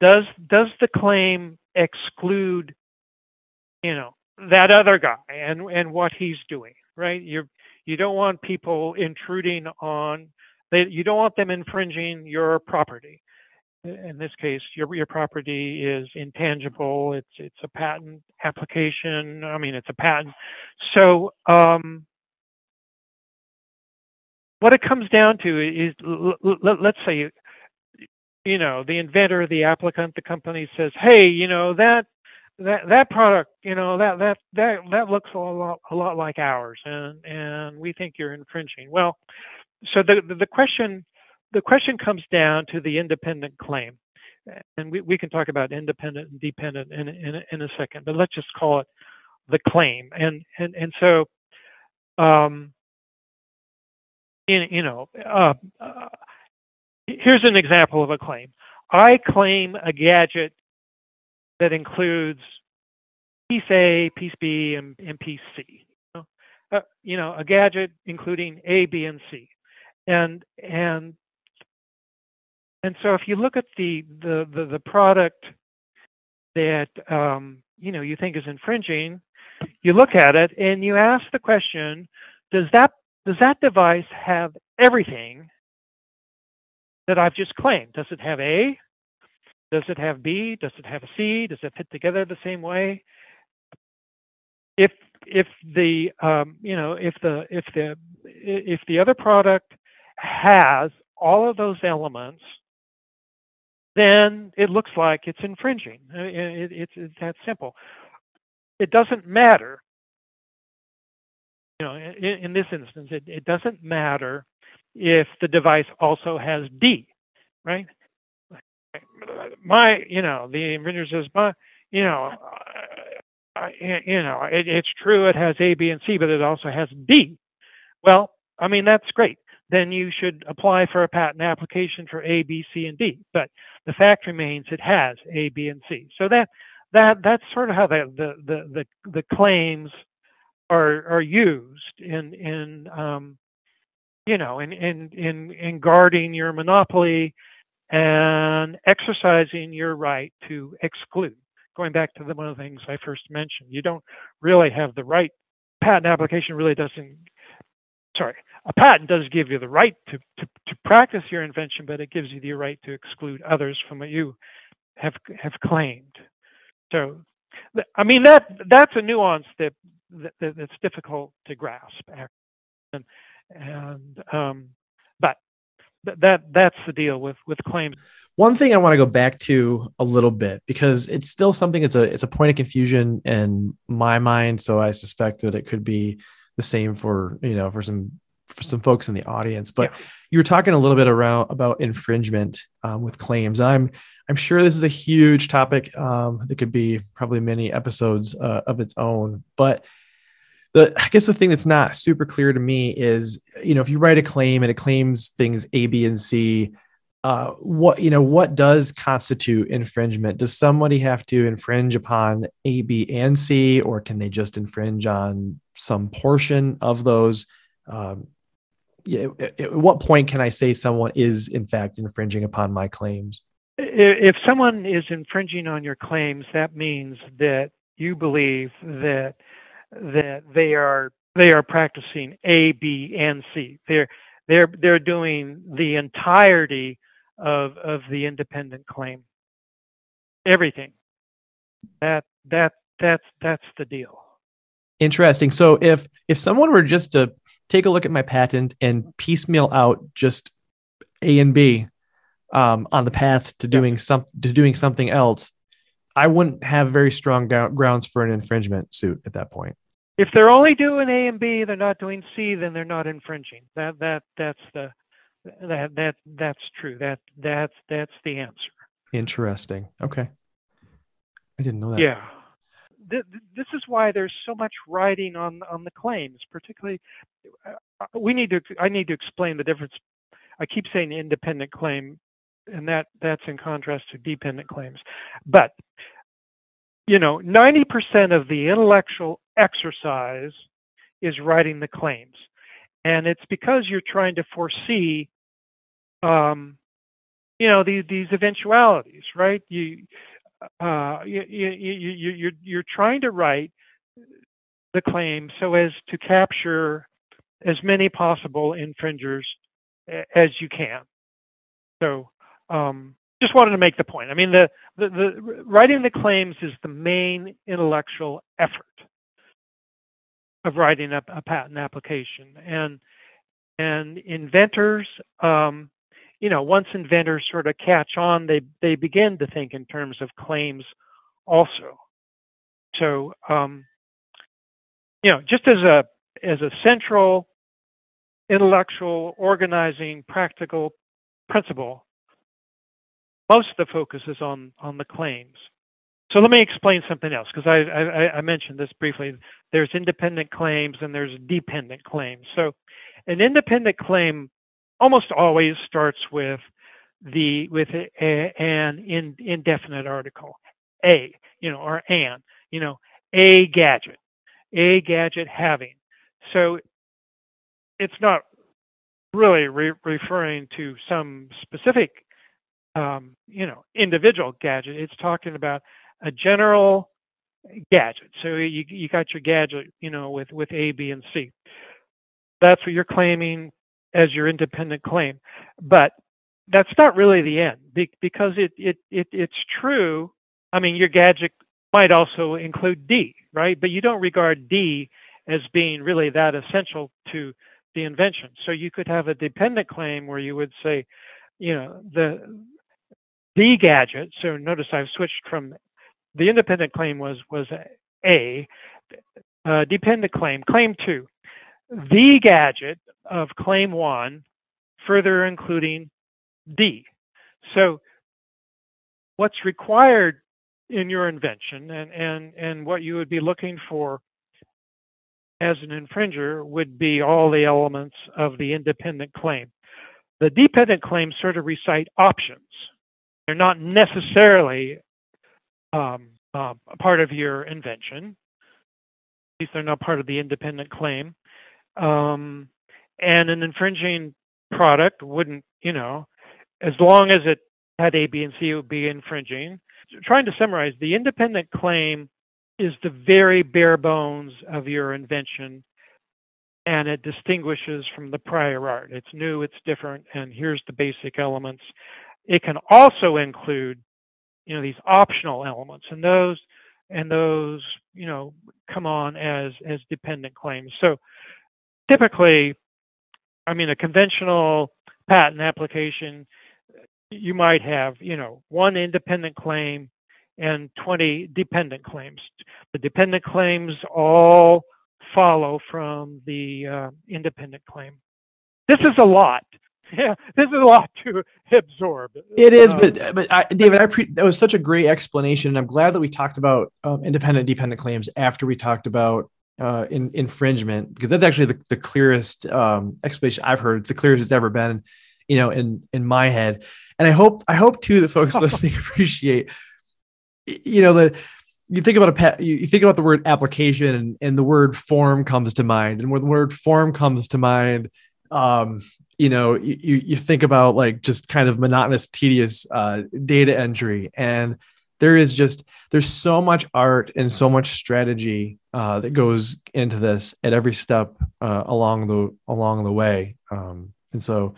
does does the claim exclude, you know, that other guy and and what he's doing, right? You you don't want people intruding on they, you don't want them infringing your property in this case, your your property is intangible. It's it's a patent application. I mean, it's a patent. So um, what it comes down to is, let's say, you know, the inventor, the applicant, the company says, "Hey, you know that that that product, you know, that that that that looks a lot a lot like ours, and and we think you're infringing." Well, so the the question the question comes down to the independent claim. And we, we can talk about independent and dependent in, in, in a second, but let's just call it the claim. And, and, and so, um, in, you know, uh, uh, here's an example of a claim. I claim a gadget that includes piece A, piece B, and, and piece C. You know? Uh, you know, a gadget including A, B, and C. And and and so if you look at the the the, the product that um, you know you think is infringing, you look at it and you ask the question: Does that does that device have everything that I've just claimed? Does it have A? Does it have B? Does it have a C? Does it fit together the same way? If if the um, you know if the if the if the other product has all of those elements then it looks like it's infringing. Uh, it, it, it's, that simple. It doesn't matter. You know, in, in this instance, it, it doesn't matter if the device also has D, right? My, you know, the inventor says, my, you know, uh, you know, it, it's true it has A, B, and C, but it also has D. Well, I mean, that's great then you should apply for a patent application for A, B, C, and D. But the fact remains it has A, B, and C. So that that that's sort of how the the the the, claims are are used in in um, you know in in in in guarding your monopoly and exercising your right to exclude. Going back to the, one of the things I first mentioned, you don't really have the right. Patent application really doesn't. Sorry, a patent does give you the right to, to, to practice your invention, but it gives you the right to exclude others from what you have have claimed. So, I mean that that's a nuance that, that that's difficult to grasp, and, and um, but that that's the deal with with claims. One thing I want to go back to a little bit because it's still something. It's a it's a point of confusion in my mind. So I suspect that it could be the same for you know for some for some folks in the audience. But yeah. you were talking a little bit around about infringement um, with claims. I'm I'm sure this is a huge topic um, that could be probably many episodes uh, of its own. But the I guess the thing that's not super clear to me is you know if you write a claim and it claims things A, B, and C. Uh, what you know what does constitute infringement does somebody have to infringe upon a b and c or can they just infringe on some portion of those um, at what point can I say someone is in fact infringing upon my claims? If someone is infringing on your claims, that means that you believe that that they are they are practicing A, B, and C. They're they're they're doing the entirety of of the independent claim. Everything. That that that's that's the deal. Interesting. So if if someone were just to take a look at my patent and piecemeal out just A and B um, on the path to doing some to doing something else, I wouldn't have very strong grounds for an infringement suit at that point. If they're only doing A and B, they're not doing C, then they're not infringing. That that that's the that that that's true. That that's that's the answer. Interesting. Okay. I didn't know that. Yeah. This is why there's so much writing on on the claims, particularly. Uh, we need to. I need to explain the difference. I keep saying independent claim, and that that's in contrast to dependent claims. But you know, 90% of the intellectual exercise is writing the claims, and it's because you're trying to foresee, um, you know, these these eventualities, right? You uh, you, you, you, you're, you're trying to write the claim so as to capture as many possible infringers as you can. So, um, just wanted to make the point. I mean, the, the, the writing the claims is the main intellectual effort of writing a, a patent application, and and inventors um, you know, once inventors sort of catch on, they they begin to think in terms of claims also. So, um, you know, just as a as a central intellectual organizing practical principle, most of the focus is on on the claims. So let me explain something else because I, I, I mentioned this briefly. There's independent claims and there's dependent claims. So an independent claim almost always starts with the with a, an in, indefinite article, a, you know, or an, you know, a gadget, a gadget having. So it's not really re- referring to some specific, um, you know, individual gadget. It's talking about a general gadget. So you you got your gadget, you know, with with A, B, and C. That's what you're claiming as your independent claim. But that's not really the end because it, it, it, it's true. I mean, your gadget might also include D, right? But you don't regard D as being really that essential to the invention. So you could have a dependent claim where you would say, you know, the the gadget. So notice I've switched from the independent claim was was A, uh, dependent claim, claim two the gadget of claim one, further including D. So what's required in your invention and, and, and what you would be looking for as an infringer would be all the elements of the independent claim. The dependent claims sort of recite options. They're not necessarily um, uh, part of your invention. At least they're not part of the independent claim. Um, and an infringing product wouldn't, you know, as long as it had A, B, and C, it would be infringing. Trying to summarize, the independent claim is the very bare bones of your invention and it distinguishes from the prior art. It's new, it's different, and here's the basic elements. It can also include, you know, these optional elements, and those and those, you know, come on as as dependent claims. So typically, I mean, a conventional patent application, you might have, you know, one independent claim and 20 dependent claims. The dependent claims all follow from the uh, independent claim. This is a lot. Yeah, this is a lot to absorb. It is, um, but but I, David, I pre- that was such a great explanation, and I'm glad that we talked about um, independent dependent claims after we talked about uh, in, infringement because that's actually the, the clearest um, explanation I've heard. It's the clearest it's ever been, you know, in in my head. And I hope I hope too that folks listening appreciate, you know, that you think about a pet, you think about the word application and, and the word form comes to mind, and when the word form comes to mind, um, you know, you you think about like just kind of monotonous, tedious uh, data entry, and there is just there's so much art and so much strategy uh, that goes into this at every step uh, along the along the way. Um, and so,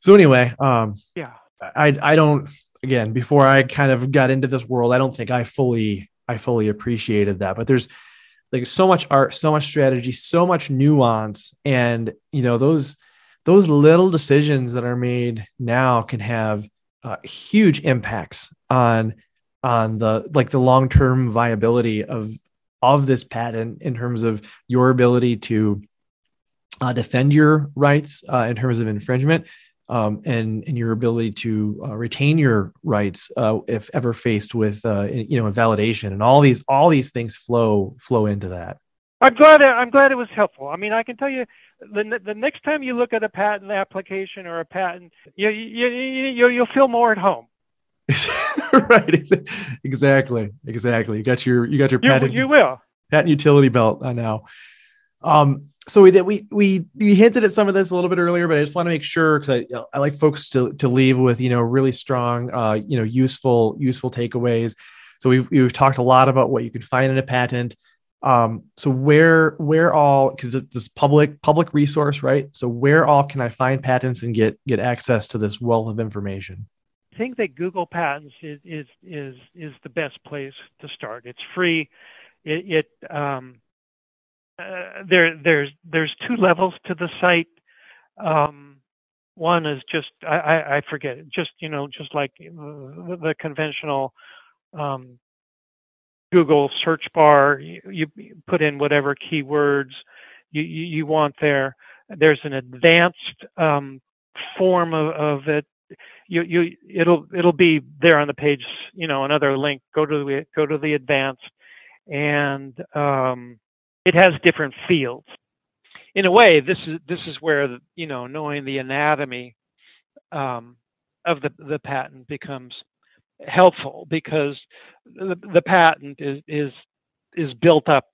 so anyway, um, yeah, I I don't again before I kind of got into this world, I don't think I fully I fully appreciated that. But there's like so much art, so much strategy, so much nuance, and you know those those little decisions that are made now can have uh, huge impacts on on the like the long term viability of of this patent in terms of your ability to uh, defend your rights uh, in terms of infringement um, and and your ability to uh, retain your rights uh, if ever faced with uh, you know invalidation and all these all these things flow flow into that. I'm glad I'm glad it was helpful. I mean, I can tell you the the next time you look at a patent application or a patent, you you you you'll feel more at home. right, exactly, exactly. You got your you got your patent. You, you will patent utility belt I know. Um, so we did we we we hinted at some of this a little bit earlier, but I just want to make sure because I I like folks to to leave with you know really strong uh, you know useful useful takeaways. So we've we've talked a lot about what you can find in a patent. Um, so where where all because it's this public public resource, right? So where all can I find patents and get get access to this wealth of information? Think that Google Patents is is is is the best place to start. It's free. It, it um, uh, there there's there's two levels to the site. Um, one is just I, I, I forget just you know just like the, the conventional um, Google search bar. You, you, put in whatever keywords you, you, you want there. There's an advanced um, form of, of it. You, you it'll it'll be there on the page. You know another link. Go to the go to the advanced and um, it has different fields. In a way, this is this is where you know knowing the anatomy um, of the the patent becomes helpful because the, the patent is is is built up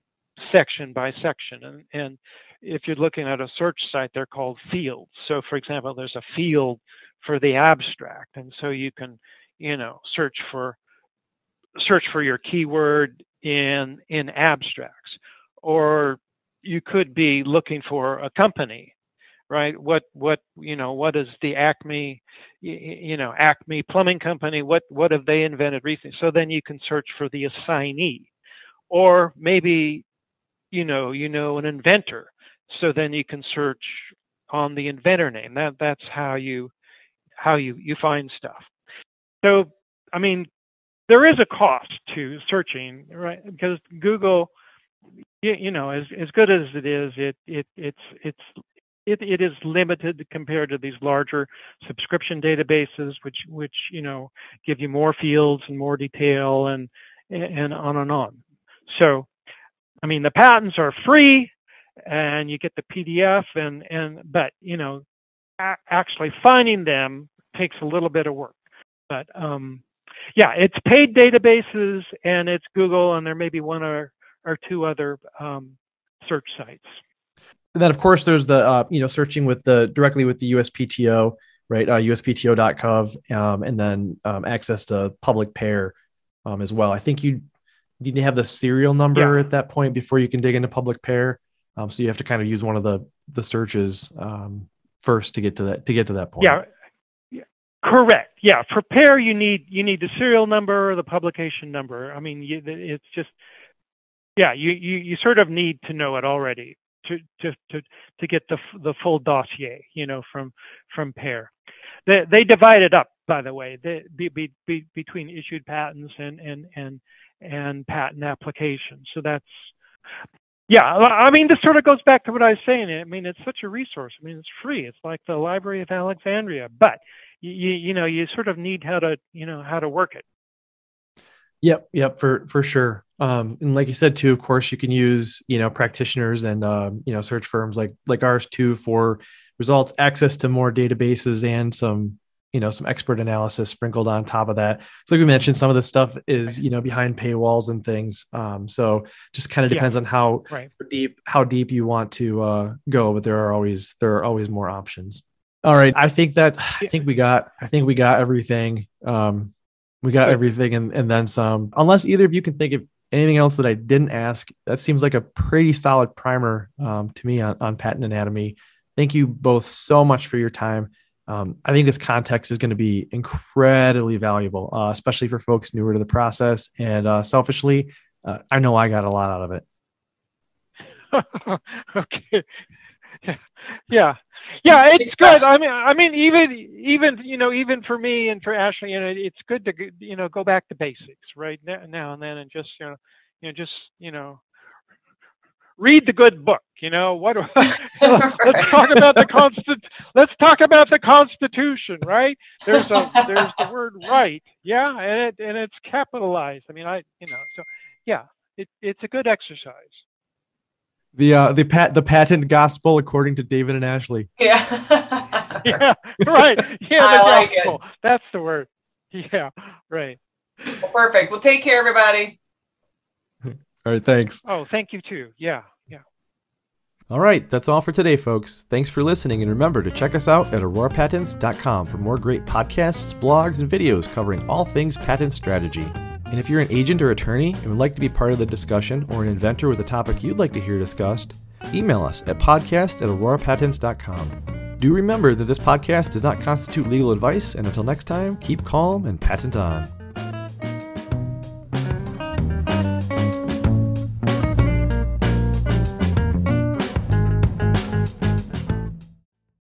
section by section and, and if you're looking at a search site they're called fields so for example there's a field for the abstract. And so you can you know search for search for your keyword in in abstracts. Or you could be looking for a company right? What what you know what is the acme you know acme plumbing company? What what have they invented recently? So then you can search for the assignee. Or maybe you know you know an inventor. So then you can search on the inventor name. That that's how you how you you find stuff so i mean there is a cost to searching, right? Because Google, you, you know, as as good as it is, it it it's it's it, it is limited compared to these larger subscription databases, which which you know give you more fields and more detail and and on and on. So, I mean, the patents are free, and you get the PDF, and and but you know, a- actually finding them takes a little bit of work. But um, yeah, it's paid databases and it's Google, and there may be one or, or two other um, search sites. And then, of course, there's the uh, you know searching with the directly with the USPTO, right? Uh, USPTO.gov, um, and then um, access to public pair um, as well. I think you need to have the serial number yeah. at that point before you can dig into public pair. Um, so you have to kind of use one of the the searches um, first to get to that to get to that point. Yeah, Correct. Yeah. Pair, you need you need the serial number or the publication number. I mean, you, it's just yeah. You, you you sort of need to know it already to to to to get the the full dossier. You know, from from pair. They they divide it up, by the way, they, be, be, be, between issued patents and and and and patent applications. So that's yeah, I mean, this sort of goes back to what I was saying. I mean, it's such a resource. I mean, it's free. It's like the Library of Alexandria, but you you know you sort of need how to you know how to work it yep yep for for sure um and like you said too of course you can use you know practitioners and um you know search firms like like ours too for results access to more databases and some you know some expert analysis sprinkled on top of that so like we mentioned some of this stuff is you know behind paywalls and things um so just kind of depends yeah. on how right. deep how deep you want to uh go but there are always there are always more options all right. I think that I think we got I think we got everything. Um We got everything and, and then some. Unless either of you can think of anything else that I didn't ask, that seems like a pretty solid primer um, to me on, on patent anatomy. Thank you both so much for your time. Um, I think this context is going to be incredibly valuable, uh, especially for folks newer to the process. And uh, selfishly, uh, I know I got a lot out of it. okay. Yeah. Yeah, it's good. I mean, I mean, even even you know, even for me and for Ashley, you know, it's good to you know go back to basics, right now and then, and just you know, you know, just you know, read the good book. You know what? let's talk about the constant. Let's talk about the Constitution, right? There's a there's the word right, yeah, and it and it's capitalized. I mean, I you know, so yeah, it, it's a good exercise. The uh the pat the patent gospel according to David and Ashley. Yeah. yeah. Right. Yeah. I like gospel. it. That's the word. Yeah. Right. Well, perfect. Well, take care, everybody. All right. Thanks. Oh, thank you too. Yeah. Yeah. All right, that's all for today, folks. Thanks for listening, and remember to check us out at aurorapatents.com for more great podcasts, blogs, and videos covering all things patent strategy. And if you're an agent or attorney and would like to be part of the discussion or an inventor with a topic you'd like to hear discussed, email us at podcast at aurorapatents.com. Do remember that this podcast does not constitute legal advice, and until next time, keep calm and patent on.